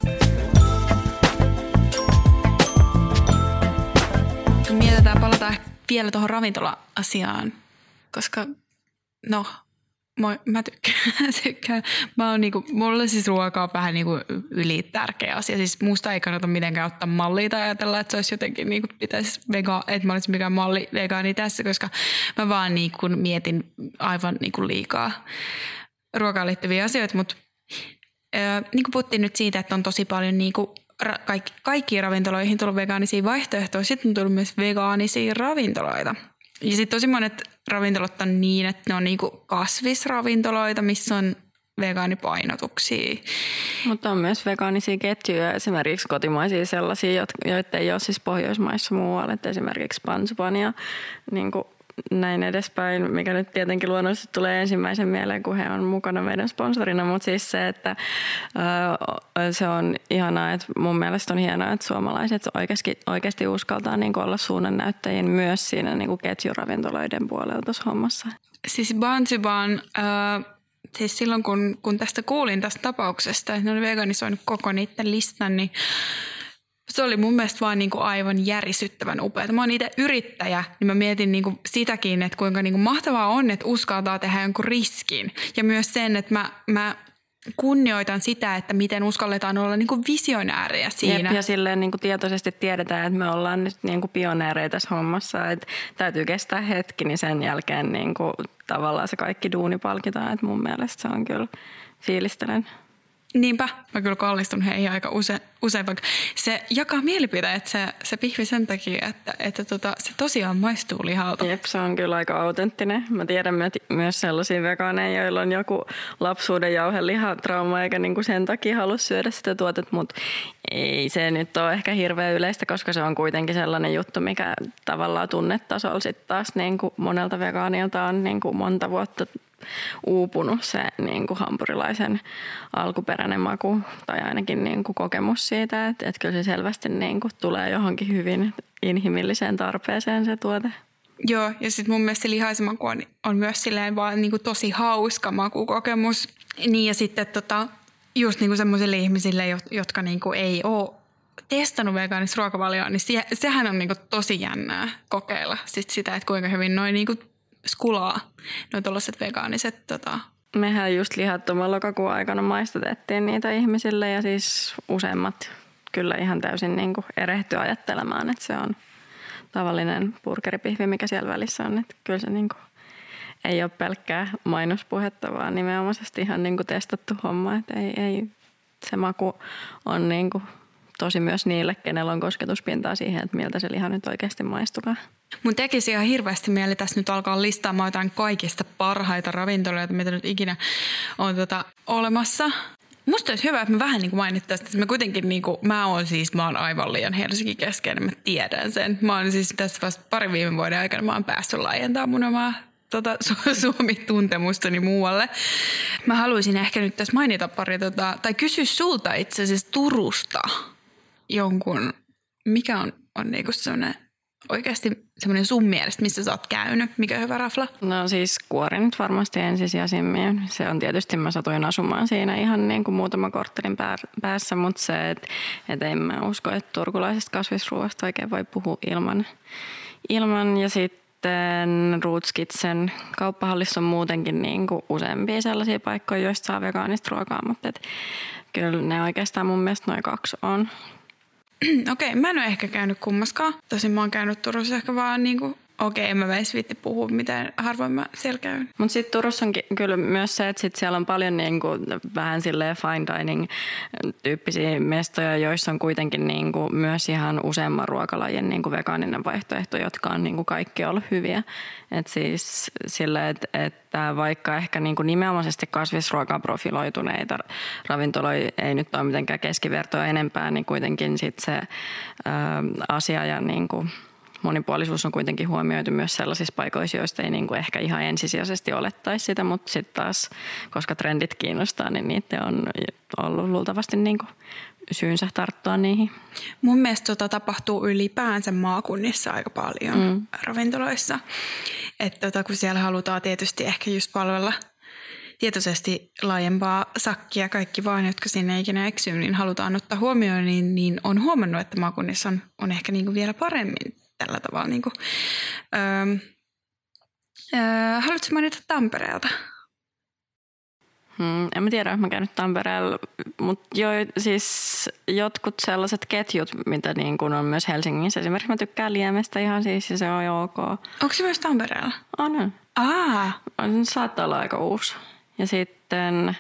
Mietitään, palataan vielä tuohon ravintola-asiaan, koska no, Moi, mä tykkään, [LAUGHS] tykkään. Mä oon niinku, mulle siis ruoka on vähän niinku yli tärkeä asia. Siis musta ei kannata mitenkään ottaa mallia tai ajatella, että se olisi jotenkin niinku pitäisi vega, että mä olisin mikään malli vegaani tässä, koska mä vaan niinku mietin aivan niinku liikaa ruokaan liittyviä asioita, mutta niin kuin puhuttiin nyt siitä, että on tosi paljon niinku ra- kaikki, kaikkiin ravintoloihin tullut vegaanisia vaihtoehtoja, sitten on tullut myös vegaanisia ravintoloita. Ja sitten tosi monet ravintolat on niin, että ne on niinku kasvisravintoloita, missä on vegaanipainotuksia. Mutta on myös vegaanisia ketjuja, esimerkiksi kotimaisia sellaisia, joita ei ole siis Pohjoismaissa muualla, että esimerkiksi Pansupan ja niin kuin näin edespäin, mikä nyt tietenkin luonnollisesti tulee ensimmäisen mieleen, kun he on mukana meidän sponsorina, mutta siis se, että se on ihanaa, että mun mielestä on hienoa, että suomalaiset oikeasti, oikeasti uskaltaa niin olla suunnannäyttäjien myös siinä niin ketjuravintoloiden puolella tuossa hommassa. Siis Bansiban, äh, siis silloin kun, kun tästä kuulin tästä tapauksesta, että ne oli veganisoinut koko niiden listan, niin se oli mun mielestä vaan niin kuin aivan järisyttävän upea. Mä oon itse yrittäjä, niin mä mietin niin kuin sitäkin, että kuinka niin kuin mahtavaa on, että uskaltaa tehdä jonkun riskin. Ja myös sen, että mä, mä kunnioitan sitä, että miten uskalletaan olla niin kuin visionäärejä siinä. Jep, ja silleen niin kuin tietoisesti tiedetään, että me ollaan nyt niin kuin pioneereja tässä hommassa. Että täytyy kestää hetki, niin sen jälkeen niin kuin tavallaan se kaikki duuni palkitaan. Että mun mielestä se on kyllä fiilistelen. Niinpä, mä kyllä kallistun heihin aika use, usein, vaikka se jakaa mielipiteet, se, se pihvi sen takia, että, että tota, se tosiaan maistuu lihalta. Jep, se on kyllä aika autenttinen. Mä tiedän myös sellaisia vegaaneja, joilla on joku lapsuuden jauhelihatrauma eikä niinku sen takia halua syödä sitä tuotetta, mutta ei se nyt ole ehkä hirveän yleistä, koska se on kuitenkin sellainen juttu, mikä tavallaan tunnetasolla sitten taas niinku monelta vegaanilta on niinku monta vuotta uupunut se niin kuin hampurilaisen alkuperäinen maku tai ainakin niin kuin kokemus siitä, että, että kyllä se selvästi niin kuin tulee johonkin hyvin inhimilliseen tarpeeseen se tuote. Joo, ja sitten mun mielestä se lihaisemaku on, on myös silleen vaan niin kuin tosi hauska makukokemus. Niin ja sitten tota, just niin kuin semmoisille ihmisille, jotka niin kuin ei ole testannut vegaanista ruokavalioa, niin se, sehän on niin kuin tosi jännää kokeilla sit sitä, että kuinka hyvin noin niin kuin skulaa, noin tuollaiset vegaaniset tota, Mehän just lihattoman lokakuun aikana maistatettiin niitä ihmisille ja siis useimmat kyllä ihan täysin niin kuin erehty ajattelemaan, että se on tavallinen burgeripihvi, mikä siellä välissä on. Että kyllä se niin kuin ei ole pelkkää mainospuhetta, vaan nimenomaisesti ihan niin kuin testattu homma. Että ei, ei, se maku on niin kuin tosi myös niille, kenellä on kosketuspintaa siihen, että miltä se liha nyt oikeasti maistukaa. Mun tekisi ihan hirveästi mieli tässä nyt alkaa listaamaan jotain kaikista parhaita ravintoloita, mitä nyt ikinä on tota olemassa. Musta olisi hyvä, että me vähän niin kuin mainittaisiin, että me kuitenkin, niin kuin, mä oon siis, mä oon aivan liian Helsinki keskeinen, mä tiedän sen. Mä oon siis tässä vasta pari viime vuoden aikana, mä oon päässyt laajentamaan mun omaa tota, [LAUGHS] su- Suomi-tuntemustani muualle. Mä haluaisin ehkä nyt tässä mainita pari, tota, tai kysyä sulta itse asiassa Turusta jonkun, mikä on, on niinku sellainen oikeasti semmoinen sun mielestä, missä sä oot käynyt? Mikä hyvä rafla? No siis kuori nyt varmasti ensisijaisimmin. Se on tietysti, mä satuin asumaan siinä ihan niin kuin muutama korttelin päässä, mutta se, että et en mä usko, että turkulaisesta kasvisruoasta oikein voi puhua ilman. ilman. Ja sitten Rootskitsen kauppahallissa on muutenkin niin kuin useampia sellaisia paikkoja, joista saa vegaanista ruokaa, mutta et kyllä ne oikeastaan mun mielestä noin kaksi on. Okei, okay, mä en ole ehkä käynyt kummaskaan. Tosin mä oon käynyt Turussa ehkä vaan niinku Okei, okay, en mä veisi viitti puhua, miten harvoin mä siellä käyn. Mutta sitten Turussa on kyllä myös se, että sit siellä on paljon niinku vähän silleen fine dining tyyppisiä mestoja, joissa on kuitenkin niinku myös ihan useamman ruokalajin niinku vegaaninen vaihtoehto, jotka on niinku kaikki ollut hyviä. Et siis sille, että, että vaikka ehkä niinku nimenomaisesti kasvisruokaa profiloituneita ravintoloja ei nyt ole mitenkään keskivertoa enempää, niin kuitenkin sit se ä, asia ja niinku, monipuolisuus on kuitenkin huomioitu myös sellaisissa paikoissa, joista ei niin kuin ehkä ihan ensisijaisesti olettaisi sitä, mutta sitten taas, koska trendit kiinnostaa, niin niitä on ollut luultavasti niin kuin syynsä tarttua niihin. Mun mielestä tota tapahtuu ylipäänsä maakunnissa aika paljon mm. ravintoloissa. Että tota, kun siellä halutaan tietysti ehkä just palvella tietoisesti laajempaa sakkia kaikki vaan, jotka sinne ikinä eksyy, niin halutaan ottaa huomioon, niin, niin on huomannut, että maakunnissa on, on ehkä niin kuin vielä paremmin tällä tavalla. Niin kuin, öö, öö, haluatko mainita Tampereelta? Hmm, en mä tiedä, mä käynyt Tampereella, mutta jo, siis jotkut sellaiset ketjut, mitä niin kun on myös Helsingissä. Esimerkiksi mä tykkään Liemestä ihan siis ja se on jo ok. Onko se myös Tampereella? On, on. Aa. On, saattaa olla aika uusi. Ja sitten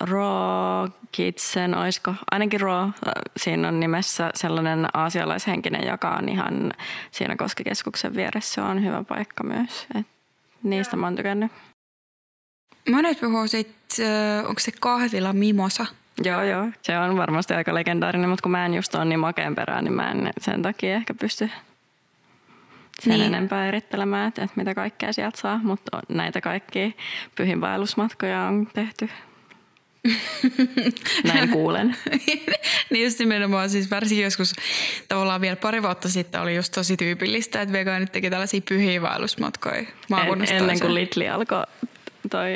Raw Kitsen, olisiko, ainakin Raw, siinä on nimessä sellainen aasialaishenkinen, joka on ihan siinä Koskikeskuksen vieressä. Se on hyvä paikka myös. Et niistä mä oon tykännyt. Monet puhuu sit, onko se kahvila Mimosa? Joo, joo. Se on varmasti aika legendaarinen, mutta kun mä en just ole niin makeen perään, niin mä en sen takia ehkä pysty sen Niin. enempää erittelemään, että, että mitä kaikkea sieltä saa, mutta näitä kaikkia pyhinvaellusmatkoja on tehty. [LAUGHS] Näin kuulen. [LAUGHS] niin just nimenomaan siis varsinkin joskus tavallaan vielä pari vuotta sitten oli just tosi tyypillistä, että vegaanit teki tällaisia pyhiä vaellusmatkoja En, maakunnasta ennen kuin. Lidli alkoi toi,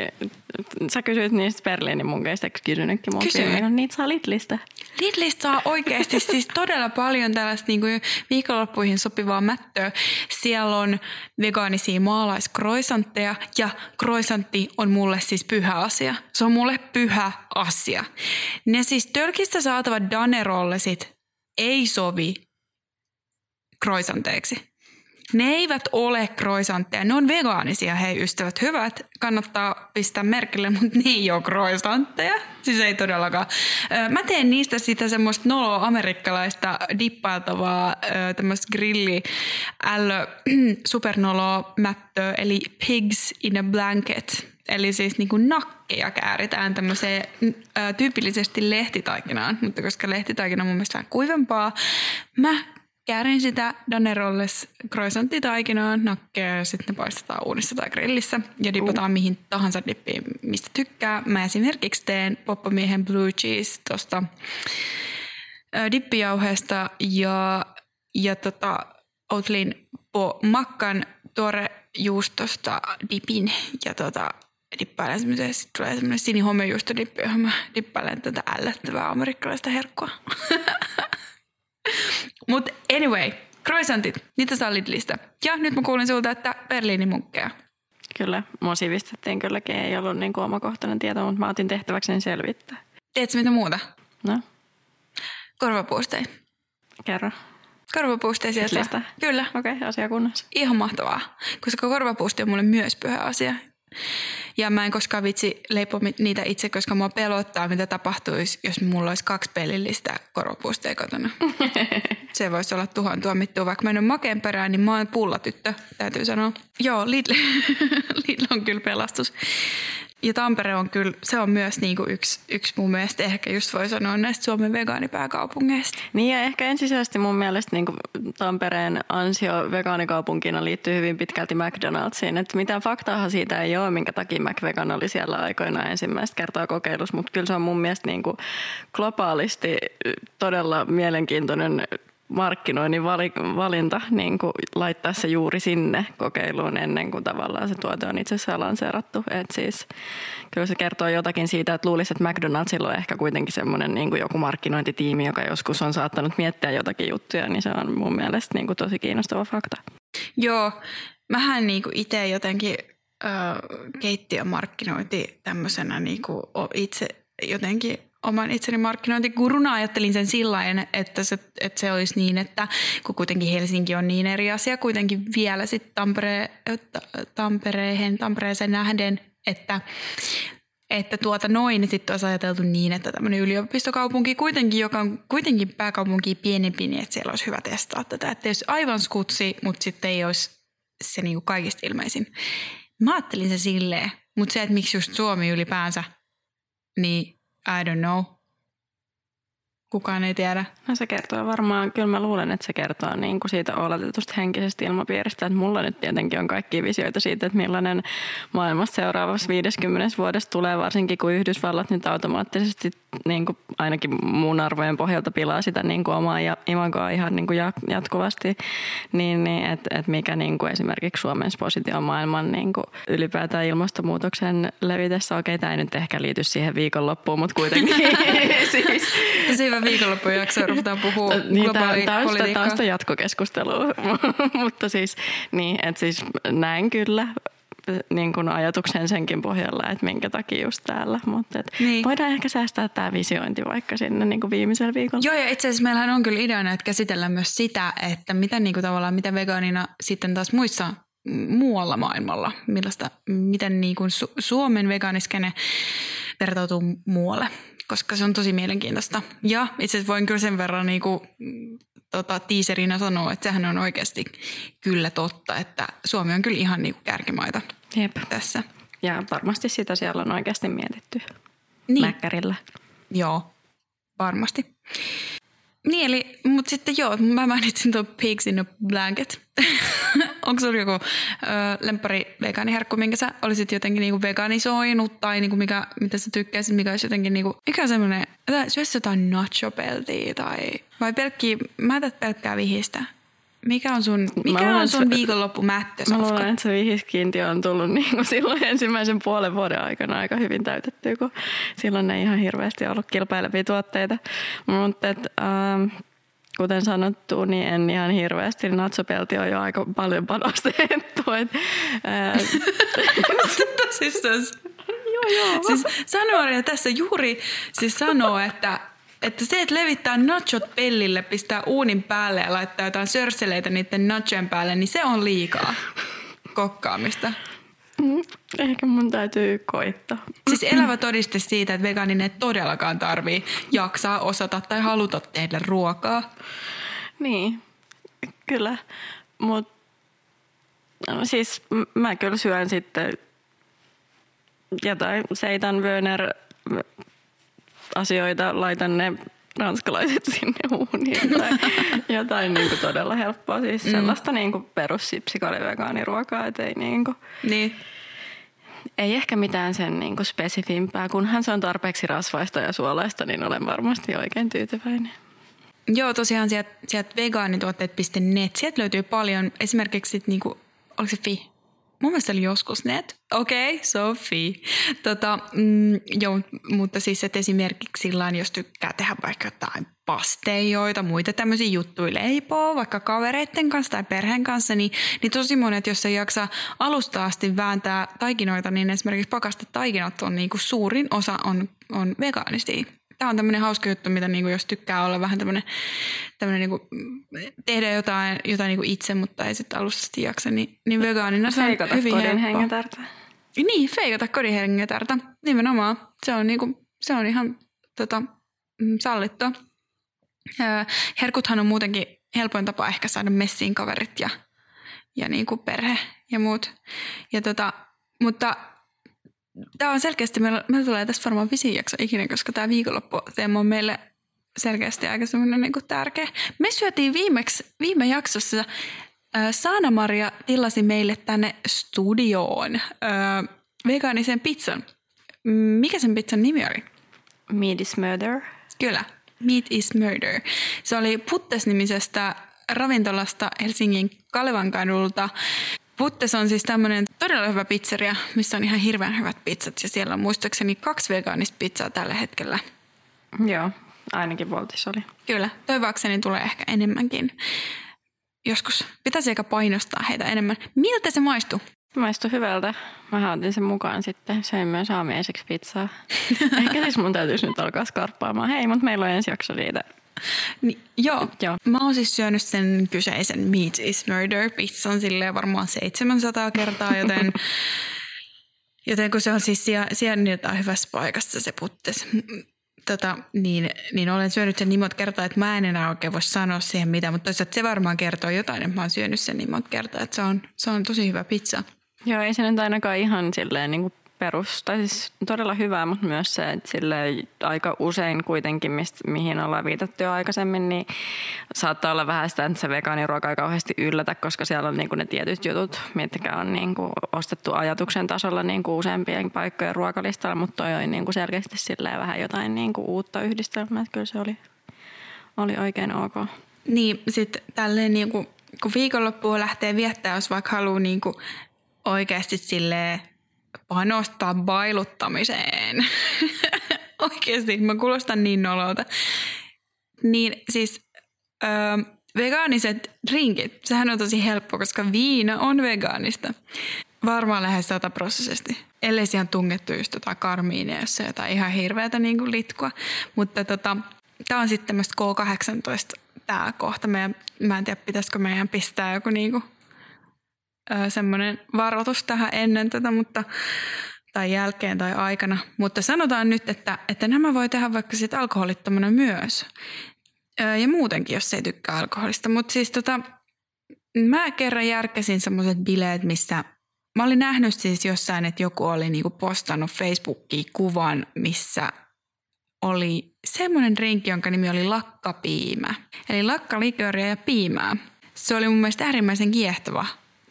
sä kysyit niistä Berliinin munkeista, eikö kysynytkin mun Kysyin. viime- Niitä saa Lidlistä. Lidlistä saa oikeasti siis todella paljon tällaista niin kuin viikonloppuihin sopivaa mättöä. Siellä on vegaanisia maalaiskroisantteja ja kroisantti on mulle siis pyhä asia. Se on mulle pyhä asia. Ne siis tölkistä saatavat danerollesit ei sovi kroisanteeksi. Ne eivät ole kroisantteja. Ne on vegaanisia, hei ystävät. Hyvät, kannattaa pistää merkille, mutta ne ei ole kroisantteja. Siis ei todellakaan. Mä teen niistä sitä semmoista noloa amerikkalaista dippailtavaa tämmöistä grilli ällö [CLEARS THROAT] supernoloa mättöä, eli pigs in a blanket. Eli siis niin kuin nakkeja kääritään tämmöiseen ö, tyypillisesti lehtitaikinaan, mutta koska lehtitaikina on mun mielestä vähän kuivempaa, mä käärin sitä danerolles croissanttitaikinaan nakkeja ja sitten ne paistetaan uunissa tai grillissä ja dipataan mihin tahansa dippiin, mistä tykkää. Mä esimerkiksi teen poppamiehen blue cheese tosta ö, dippijauheesta ja, ja tota Outlin po makkan tuore juustosta dipin ja tota dippailen semmoiseen, sitten tulee semmoinen sinihomejuustodippi, johon mä dippailen tätä ällöttävää amerikkalaista herkkua. [LAUGHS] [LAUGHS] Mutta anyway, croissantit, niitä saa Lidlistä. Ja nyt mä kuulin sulta, että Berliinin munkkeja. Kyllä, mua sivistettiin kylläkin, ei ollut niin kuin omakohtainen tieto, mutta mä otin tehtäväkseni selvittää. Tiedätkö mitä muuta? No, Korvapuusteja. kerro. Korvapuusteja sieltä. Kyllä. Okei, okay, asia kunnossa. Ihan mahtavaa, koska korvapuusti on mulle myös pyhä asia. [LAUGHS] Ja mä en koskaan vitsi leipoa mit- niitä itse, koska mua pelottaa, mitä tapahtuisi, jos mulla olisi kaksi pelillistä korvapuustia kotona. [LAUGHS] Se voisi olla tuhoon tuomittua. Vaikka mä en ole makeen perään, niin mä oon pullatyttö, täytyy sanoa. Joo, Lidl, [LAUGHS] Lidl on kyllä pelastus. Ja Tampere on kyllä, se on myös niinku yksi, yksi mun mielestä ehkä just voi sanoa näistä Suomen vegaanipääkaupungeista. Niin ja ehkä ensisijaisesti mun mielestä niin kuin Tampereen ansio vegaanikaupunkina liittyy hyvin pitkälti McDonald'siin. Että mitään faktaahan siitä ei ole, minkä takia McVegan oli siellä aikoinaan ensimmäistä kertaa kokeilussa, mutta kyllä se on mun mielestä niin kuin globaalisti todella mielenkiintoinen markkinoinnin vali- valinta niin kuin laittaa se juuri sinne kokeiluun ennen kuin tavallaan se tuote on itse asiassa lanseerattu. Et siis, kyllä se kertoo jotakin siitä, että luulisi, että McDonaldsilla on ehkä kuitenkin semmoinen niin kuin joku markkinointitiimi, joka joskus on saattanut miettiä jotakin juttuja, niin se on mun mielestä niin kuin tosi kiinnostava fakta. Joo, mähän niinku itse jotenkin ö, keittiömarkkinointi tämmöisenä niinku o- itse jotenkin oman itseni markkinointiguruna ajattelin sen sillä että se, että se olisi niin, että kun kuitenkin Helsinki on niin eri asia kuitenkin vielä sitten Tampere, Ta- Tampereen, Tampereeseen nähden, että että tuota noin, niin sitten olisi ajateltu niin, että tämmöinen yliopistokaupunki kuitenkin, joka on kuitenkin pääkaupunki pienempi, niin että siellä olisi hyvä testaa tätä. Että olisi aivan skutsi, mutta sitten ei olisi se niinku kaikista ilmeisin. Mä ajattelin se silleen, mutta se, että miksi just Suomi ylipäänsä, niin I don't know. Kukaan ei tiedä. No se kertoo varmaan, kyllä mä luulen, että se kertoo niin kuin siitä oletetusta henkisestä ilmapiiristä, että mulla nyt tietenkin on kaikki visioita siitä, että millainen maailmasta seuraavassa 50 vuodessa tulee, varsinkin kun Yhdysvallat nyt automaattisesti niin kuin ainakin mun arvojen pohjalta pilaa sitä niin kuin omaa ja imagoa ihan niin kuin ja- jatkuvasti, niin, niin että et mikä niin kuin esimerkiksi Suomen positio maailman niin kuin ylipäätään ilmastonmuutoksen levitessä, okei tämä ei nyt ehkä liity siihen viikonloppuun, mutta kuitenkin [LAUGHS] [LAUGHS] Tosi hyvä viikonloppujakso, ruvetaan puhua niin, tämä, tämä, on sitä, globaalipolitiikkaa. jatkokeskustelua, [LAUGHS] mutta siis, niin, että siis näen kyllä niin kuin ajatuksen senkin pohjalla, että minkä takia just täällä. Mutta et Niin. voidaan ehkä säästää tämä visiointi vaikka sinne niin kuin viimeisellä viikolla. Joo, ja itse asiassa meillähän on kyllä ideana, että käsitellään myös sitä, että mitä niinku tavallaan, mitä vegaanina sitten taas muissa mm, muualla maailmalla, millaista, miten niinku Su- Suomen vegaaniskene vertautuu muualle, koska se on tosi mielenkiintoista. Ja itse asiassa voin kyllä sen verran niinku, mm, tota, tiiserinä sanoa, että sehän on oikeasti kyllä totta, että Suomi on kyllä ihan niinku kärkimaita Jep. tässä. Ja varmasti sitä siellä on oikeasti mietitty Niin. mäkkärillä. Joo, varmasti. Niin, eli, mutta sitten joo, mä mainitsin tuon Pigs in a Blanket. [LAUGHS] Onko sulla joku ö, lemppari vegaaniherkku, minkä sä olisit jotenkin niinku veganisoinut tai niinku mikä, mitä sä tykkäisit, mikä olisi jotenkin niinku, mikä on semmoinen, syössä jotain nacho tai vai pelkkiä, mä tätä pelkkää vihistä. Mikä on sun, mikä luulen, on sun viikonloppumättö? Mä luulen, että se vihiskiintiö on tullut niin kuin silloin ensimmäisen puolen vuoden aikana aika hyvin täytetty, kun silloin ei ihan hirveästi ollut kilpailevia tuotteita. Mutta et, ähm, kuten sanottu, niin en ihan hirveästi. Natsopelti on jo aika paljon panostettu. [LAUGHS] Et, äh, [LAUGHS] siis, joo, joo. Siis Sanoria tässä juuri siis sanoo, että että se, että levittää nachot pellille, pistää uunin päälle ja laittaa jotain sörsseleitä niiden nachojen päälle, niin se on liikaa kokkaamista. Mm, ehkä mun täytyy koittaa. Siis elävä todiste siitä, että vegaaninen ei todellakaan tarvii jaksaa, osata tai haluta tehdä ruokaa. Niin, kyllä. Mutta no, siis mä kyllä syön sitten jotain seitan Wöner asioita, laitan ne ranskalaiset [LAUGHS] sinne uuniin tai jotain niin kuin todella helppoa. Siis mm. sellaista niin kuin perussipsikalivegaaniruokaa, että ei niin kuin, niin. Ei ehkä mitään sen niin kuin spesifimpää. Kunhan se on tarpeeksi rasvaista ja suolaista, niin olen varmasti oikein tyytyväinen. Joo, tosiaan sieltä, sieltä vegaanituotteet.net, sieltä löytyy paljon esimerkiksi, niin kuin, oliko se fi? Mun mielestä oli joskus net. Okei, okay, Sofi. Tota, mm, joo, mutta siis että esimerkiksi sillä jos tykkää tehdä vaikka jotain pasteijoita, muita tämmöisiä juttuja leipoo, vaikka kavereiden kanssa tai perheen kanssa, niin, niin tosi monet, jos ei jaksa alusta asti vääntää taikinoita, niin esimerkiksi pakastetaikinat on niin kuin suurin osa on, on vegaanisia tämä on tämmöinen hauska juttu, mitä niinku, jos tykkää olla vähän tämmöinen, tämmöinen niinku, tehdä jotain, jotain niinku itse, mutta ei sitten alusta jaksa, niin, niin vegaanina se on feikata hyvin kodin hengetärtä. Niin, feikata kodin hengetärtä. Nimenomaan. Se on, niinku, se on ihan tota, mm, sallittua. Herkuthan on muutenkin helpoin tapa ehkä saada messiin kaverit ja, ja niinku perhe ja muut. Ja tota, mutta tämä on selkeästi, meillä, meillä tulee tästä varmaan pisin jakso ikinä, koska tämä viikonlopputeema on meille selkeästi aika semmoinen niin tärkeä. Me syötiin viimeksi, viime jaksossa, äh, Saana-Maria tilasi meille tänne studioon äh, vegaanisen pizzan. Mikä sen pizzan nimi oli? Meat is murder. Kyllä, Meat is murder. Se oli Puttes-nimisestä ravintolasta Helsingin Kalevan kadulta. Puttes on siis tämmöinen todella hyvä pizzeria, missä on ihan hirveän hyvät pizzat ja siellä on muistaakseni kaksi vegaanista pizzaa tällä hetkellä. Joo, ainakin Voltis oli. Kyllä, toivoakseni tulee ehkä enemmänkin. Joskus pitäisi ehkä painostaa heitä enemmän. Miltä se maistuu? Maistui hyvältä. Mä otin sen mukaan sitten. Söin myös aamiaiseksi pizzaa. [LAUGHS] Ehkä siis mun täytyisi nyt alkaa skarppaamaan. Hei, mutta meillä on ensi jakso siitä [LAUGHS] Ni, joo. joo. Mä oon siis syönyt sen kyseisen Meat is Murder pizzan silleen varmaan 700 kertaa, joten, [LAUGHS] joten kun se on siis sijainniltaan hyvässä paikassa se puttes, tota, niin, niin olen syönyt sen niin monta kertaa, että mä en enää oikein voi sanoa siihen mitä, mutta toisaalta se varmaan kertoo jotain, että mä oon syönyt sen niin monta kertaa, että se on, se on tosi hyvä pizza. Joo, ei se nyt ainakaan ihan silleen niin kuin perus, tai siis todella hyvää, mutta myös se, että sille aika usein kuitenkin, mistä, mihin ollaan viitattu jo aikaisemmin, niin saattaa olla vähän sitä, että se vegaaniruoka ei kauheasti yllätä, koska siellä on niin kuin ne tietyt jutut, mitkä on niin kuin ostettu ajatuksen tasolla niin kuin useampien paikkojen ruokalistalla, mutta toi on niin kuin selkeästi vähän jotain niin kuin uutta yhdistelmää, että kyllä se oli, oli oikein ok. Niin, sitten tälleen niin kuin, kun viikonloppua lähtee viettää, jos vaikka haluaa niin kuin oikeasti silleen panostaa bailuttamiseen. [LAUGHS] Oikeasti, mä kuulostan niin nololta. Niin siis öö, vegaaniset drinkit, sehän on tosi helppo, koska viina on vegaanista. Varmaan lähes sataprosessisesti. Ellei siihen tungettu just jotain karmiinia, jos on jotain ihan hirveätä niin kuin litkua. Mutta tota, tämä on sitten tämmöistä K18 tämä kohta. Meidän, mä en tiedä, pitäisikö meidän pistää joku niin kuin semmoinen varoitus tähän ennen tätä, mutta, tai jälkeen tai aikana. Mutta sanotaan nyt, että, että nämä voi tehdä vaikka sitten alkoholittomana myös. Ja muutenkin, jos ei tykkää alkoholista. Mutta siis tota, mä kerran järkäsin semmoiset bileet, missä mä olin nähnyt siis jossain, että joku oli niinku postannut Facebookiin kuvan, missä oli semmoinen drinkki, jonka nimi oli lakkapiimä. Eli lakkalikööriä ja piimää. Se oli mun mielestä äärimmäisen kiehtova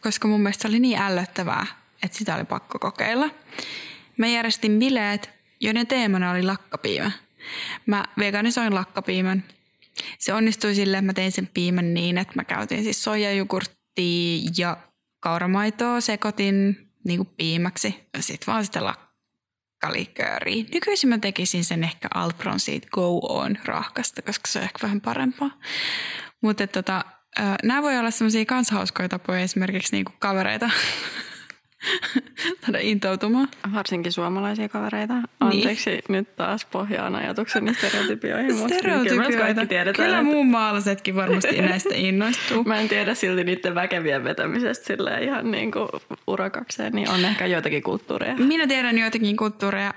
koska mun mielestä se oli niin ällöttävää, että sitä oli pakko kokeilla. Mä järjestin bileet, joiden teemana oli lakkapiimä. Mä veganisoin lakkapiimän. Se onnistui sille, että mä tein sen piimän niin, että mä käytin siis soijajogurttia ja kauramaitoa, sekoitin niin kuin piimäksi ja sitten vaan sitä lakkalikööriä. Nykyisin mä tekisin sen ehkä Alpron siitä Go On rahkasta, koska se on ehkä vähän parempaa. Mutta tota, nämä voi olla semmoisia kanshauskoja tapoja esimerkiksi niinku kavereita [LAUGHS] saada intoutumaan. Varsinkin suomalaisia kavereita. Anteeksi niin. nyt taas pohjaan ajatukseni stereotypioihin. Stereotypioita. Kyllä, Kyllä muun maalaisetkin varmasti näistä innoistuu. Mä en tiedä silti niiden väkevien vetämisestä sille ihan niin kuin urakakseen, niin on ehkä joitakin kulttuureja. Minä tiedän joitakin kulttuureja.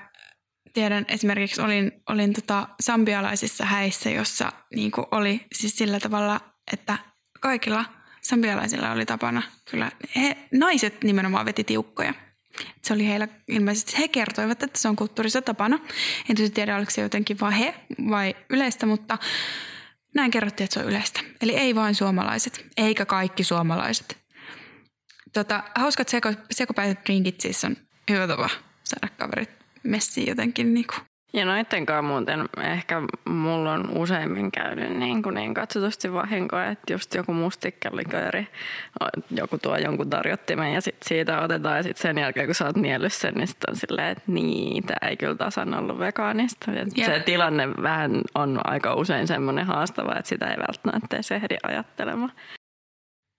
Tiedän esimerkiksi olin, olin tota sambialaisissa häissä, jossa niin oli siis sillä tavalla, että kaikilla sambialaisilla oli tapana kyllä, he, naiset nimenomaan veti tiukkoja. Se oli heillä ilmeisesti, he kertoivat, että se on kulttuurissa tapana. En tietysti tiedä, oliko se jotenkin vain he vai yleistä, mutta näin kerrottiin, että se on yleistä. Eli ei vain suomalaiset, eikä kaikki suomalaiset. Tota, hauskat seko, sekopäiset drinkit siis on hyvä tapa saada kaverit messiin jotenkin niin kuin ja noitten kanssa muuten ehkä mulla on useimmin käynyt niin, kuin niin katsotusti vahinkoa, että just joku mustikkalikööri, joku tuo jonkun tarjottimen ja sitten siitä otetaan ja sitten sen jälkeen kun sä oot niellyt sen, niin sitten on silleen, että tämä ei kyllä tasan ollut vegaanista. Yeah. Se tilanne vähän on aika usein semmoinen haastava, että sitä ei välttämättä edes ehdi ajattelemaan.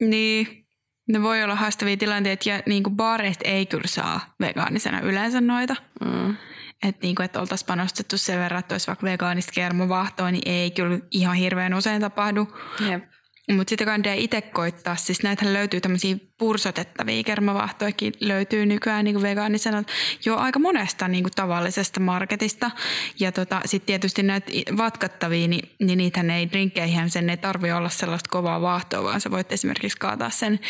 Niin, ne voi olla haastavia tilanteita ja niin kuin baareista ei kyllä saa vegaanisena yleensä noita. Mm että niinku, et oltaisiin panostettu sen verran, että olisi vaikka vegaanista kermovahtoa, niin ei kyllä ihan hirveän usein tapahdu. Mutta sitten kannattaa itse koittaa. Siis näitähän löytyy tämmöisiä pursotettavia kermovahtojakin löytyy nykyään niin vegaanisena jo aika monesta niin kuin tavallisesta marketista. Ja tota, sitten tietysti näitä vatkattavia, niin, niin niitä ei drinkkeihin, sen ei tarvi olla sellaista kovaa vaahtoa, vaan sä voit esimerkiksi kaataa sen,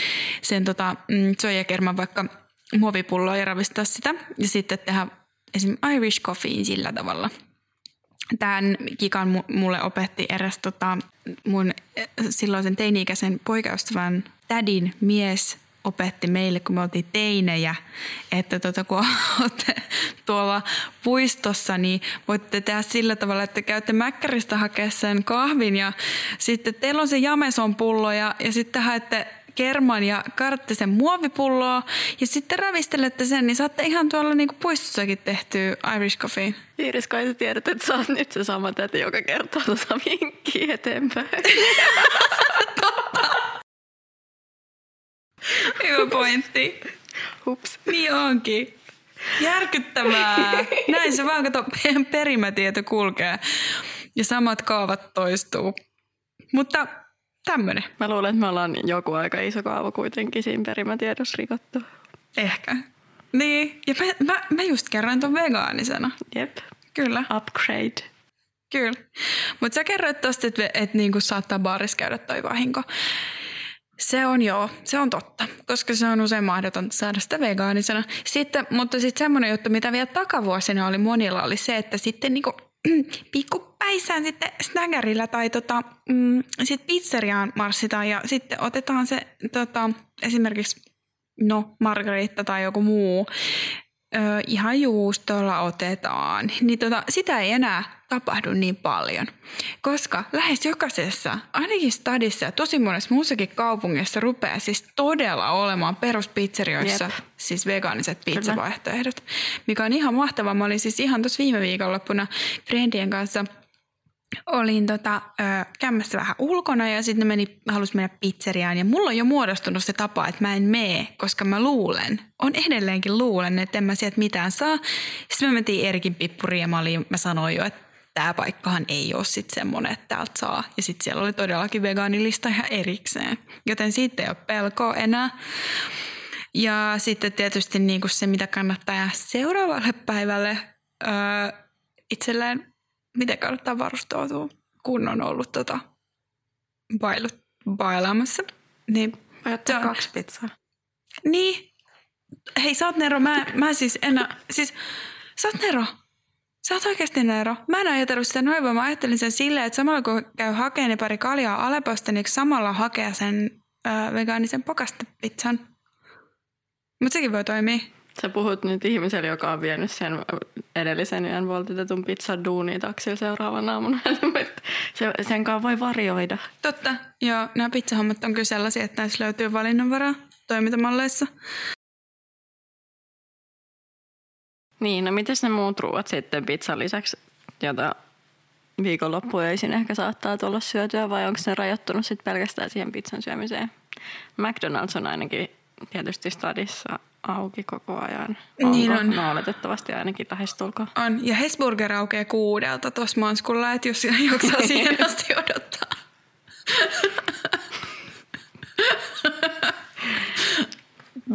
sen tota, mm, soijakerman vaikka muovipulloa ja ravistaa sitä. Ja sitten tehdä esim. Irish Coffee sillä tavalla. Tämän kikan mulle opetti eräs tota, mun eh, silloisen teini-ikäisen poikaystävän tädin mies opetti meille, kun me oltiin teinejä, että tota, kun [LAUGHS] olette tuolla puistossa, niin voitte tehdä sillä tavalla, että käytte mäkkäristä hakea sen kahvin ja sitten teillä on se jameson pullo ja, ja sitten haette kerman ja karttisen muovipulloa ja sitten ravistelette sen, niin saatte ihan tuolla niinku puistossakin tehtyä Irish Coffee. Iiris, kai sä tiedät, että sä oot nyt se sama täti, joka kertoo tuossa vinkkiä eteenpäin. Totta. [LAUGHS] Hyvä pointti. Hups. Niin onkin. Järkyttävää. Näin se vaan, kato, perimätieto kulkee. Ja samat kaavat toistuu. Mutta tämmöinen. Mä luulen, että me ollaan joku aika iso kaava kuitenkin siinä perimätiedossa rikottu. Ehkä. Niin, ja mä, mä, mä just kerroin ton vegaanisena. Jep. Kyllä. Upgrade. Kyllä. Mutta sä kerroit tosta, että et niinku saattaa baarissa käydä toi vahinko. Se on joo, se on totta, koska se on usein mahdotonta saada sitä vegaanisena. Sitten, mutta sitten semmoinen juttu, mitä vielä takavuosina oli monilla, oli se, että sitten niinku [CLEARS THROAT] pikkupäissään sitten snaggerillä tai tota, mm, sit pizzeriaan marssitaan ja sitten otetaan se tota, esimerkiksi no margarita tai joku muu ö, ihan juustolla otetaan, niin tota, sitä ei enää tapahdu niin paljon. Koska lähes jokaisessa, ainakin stadissa ja tosi monessa muussakin kaupungissa rupeaa siis todella olemaan peruspizzerioissa Jep. siis vegaaniset pizzavaihtoehdot, mikä on ihan mahtavaa. Mä olin siis ihan tuossa viime viikonloppuna friendien kanssa – olin tota, ö, käymässä vähän ulkona ja sitten meni, halusi mennä pizzeriaan. Ja mulla on jo muodostunut se tapa, että mä en mene, koska mä luulen, on edelleenkin luulen, että en mä sieltä mitään saa. Sitten me mentiin Erikin pippuriin ja mä, olin, mä sanoin jo, että tämä paikkahan ei ole sitten semmoinen, että täältä saa. Ja sitten siellä oli todellakin vegaanilista ihan erikseen. Joten siitä ei ole pelkoa enää. Ja sitten tietysti niin kuin se, mitä kannattaa seuraavalle päivälle öö, itselleen, miten kannattaa varustautua, kun on ollut tota, bailut, bailaamassa. Niin, Ajattelin kaksi pizzaa. Niin. Hei, sä oot Nero. Mä, mä siis enää, siis sä oot Nero. Sä oot oikeasti Nero. Mä en ajatellut sitä noin, vaan mä ajattelin sen silleen, että samalla kun käy hakemaan pari kaljaa Aleposta, niin samalla hakea sen ö, vegaanisen pakastepizzan. Mutta sekin voi toimia. Sä puhut nyt ihmiselle, joka on vienyt sen edellisen yön voltitetun pizzan duuniin taksilla seuraavan aamuna. se, sen kanssa voi varjoida. Totta. Joo, nämä pizzahommat on kyllä sellaisia, että näissä löytyy valinnanvaraa toimintamalleissa. Niin, no miten ne muut ruuat sitten pizzan lisäksi, jota viikonloppuöisin ehkä saattaa tulla syötyä vai onko ne rajoittunut sitten pelkästään siihen pizzan syömiseen? McDonald's on ainakin tietysti stadissa auki koko ajan. Onko? Niin on. No oletettavasti ainakin lähestulkoon. On. Ja Hesburger aukeaa kuudelta tuossa Manskulla, että jos jaksaa siihen [LAUGHS] asti odottaa.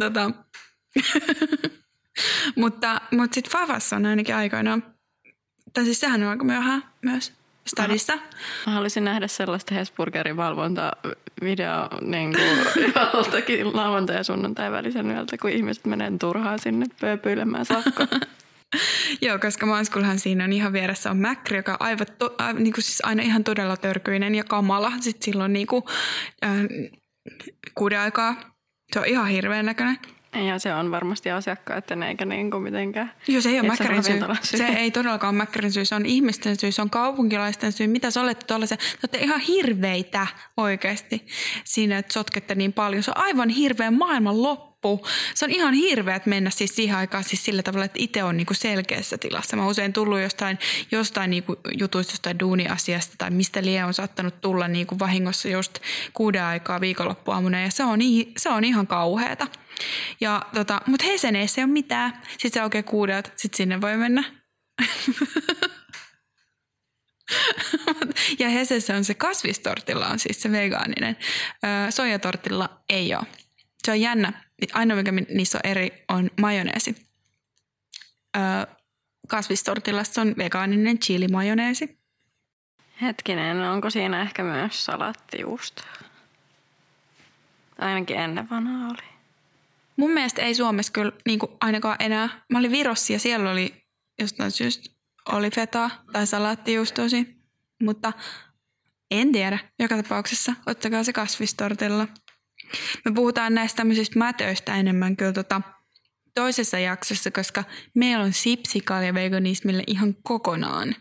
[LAUGHS] tota. [LAUGHS] mutta mutta sitten Favassa on ainakin aikoinaan, tai siis sehän on aika myöhään myös stadissa. Mä haluaisin nähdä sellaista Hesburgerin valvontavideo niin kuin [LAUGHS] joltakin lauantai- ja sunnuntai välisen yöltä, kun ihmiset menee turhaan sinne pööpyilemään sakkoon. [LAUGHS] Joo, koska Manskullahan siinä on ihan vieressä on Mäkri, joka on aivan to, aivan, niin kuin siis aina ihan todella törkyinen ja kamala. Sitten silloin niin kuin, äh, kuuden aikaa. Se on ihan hirveän näköinen. Ja se on varmasti asiakkaiden eikä niin kuin mitenkään. Joo, se ei ole Mäkkärin syy. syy. Se ei todellakaan ole Mäkkärin syy. Se on ihmisten syy, se on kaupunkilaisten syy. Mitä sä olette tuollaisia? Te olette ihan hirveitä oikeasti siinä, että sotkette niin paljon. Se on aivan hirveä maailman loppu. Se on ihan hirveät mennä siis siihen aikaan siis sillä tavalla, että itse on niinku selkeässä tilassa. Mä oon usein tullut jostain, jostain niinku jutuista, jostain duuniasiasta tai mistä lie on saattanut tulla niinku vahingossa just kuuden aikaa viikonloppuaamuna ja se on, se on ihan kauheata. Ja tota, mutta Heseneessä ei ole mitään. Sitten se aukeaa kuudelta, sitten sinne voi mennä. [LAUGHS] ja Hesessä on se kasvistortilla on siis se vegaaninen. Öö, ei ole. Se on jännä. Ainoa mikä niissä on eri on majoneesi. Öö, se on vegaaninen chili-majoneesi. Hetkinen, onko siinä ehkä myös salattijuusto? Ainakin ennen vanhaa oli. Mun mielestä ei Suomessa kyllä niin kuin ainakaan enää. Mä olin Virossa ja siellä oli jostain syystä oli feta tai salaattijuustosi, mutta en tiedä. Joka tapauksessa ottakaa se kasvistortilla. Me puhutaan näistä tämmöisistä mätöistä enemmän kyllä tota toisessa jaksossa, koska meillä on sipsikalja veganismille ihan kokonaan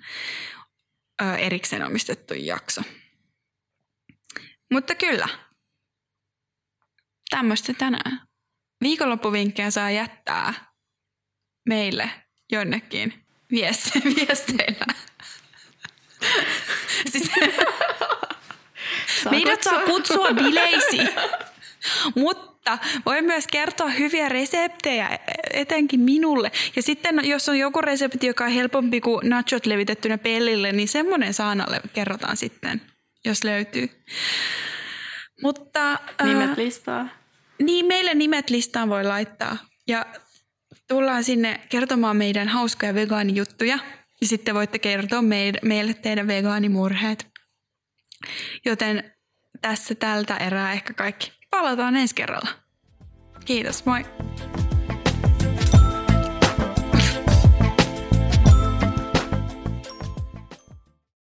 ö, erikseen omistettu jakso. Mutta kyllä, tämmöistä tänään. Viikonloppuvinkkejä saa jättää meille jonnekin vieste- [LAUGHS] viesteillä. [LAUGHS] siis, meidät saa kutsua bileisiin, [LAUGHS] mutta voi myös kertoa hyviä reseptejä, etenkin minulle. Ja sitten jos on joku resepti, joka on helpompi kuin nachot levitettynä pellille, niin semmoinen Saanalle kerrotaan sitten, jos löytyy. Mutta, Nimet listaa. Niin, meille nimet listaan voi laittaa. Ja tullaan sinne kertomaan meidän hauskoja vegaanijuttuja. Ja sitten voitte kertoa meille, meille teidän vegaanimurheet. Joten tässä tältä erää ehkä kaikki. Palataan ensi kerralla. Kiitos, moi!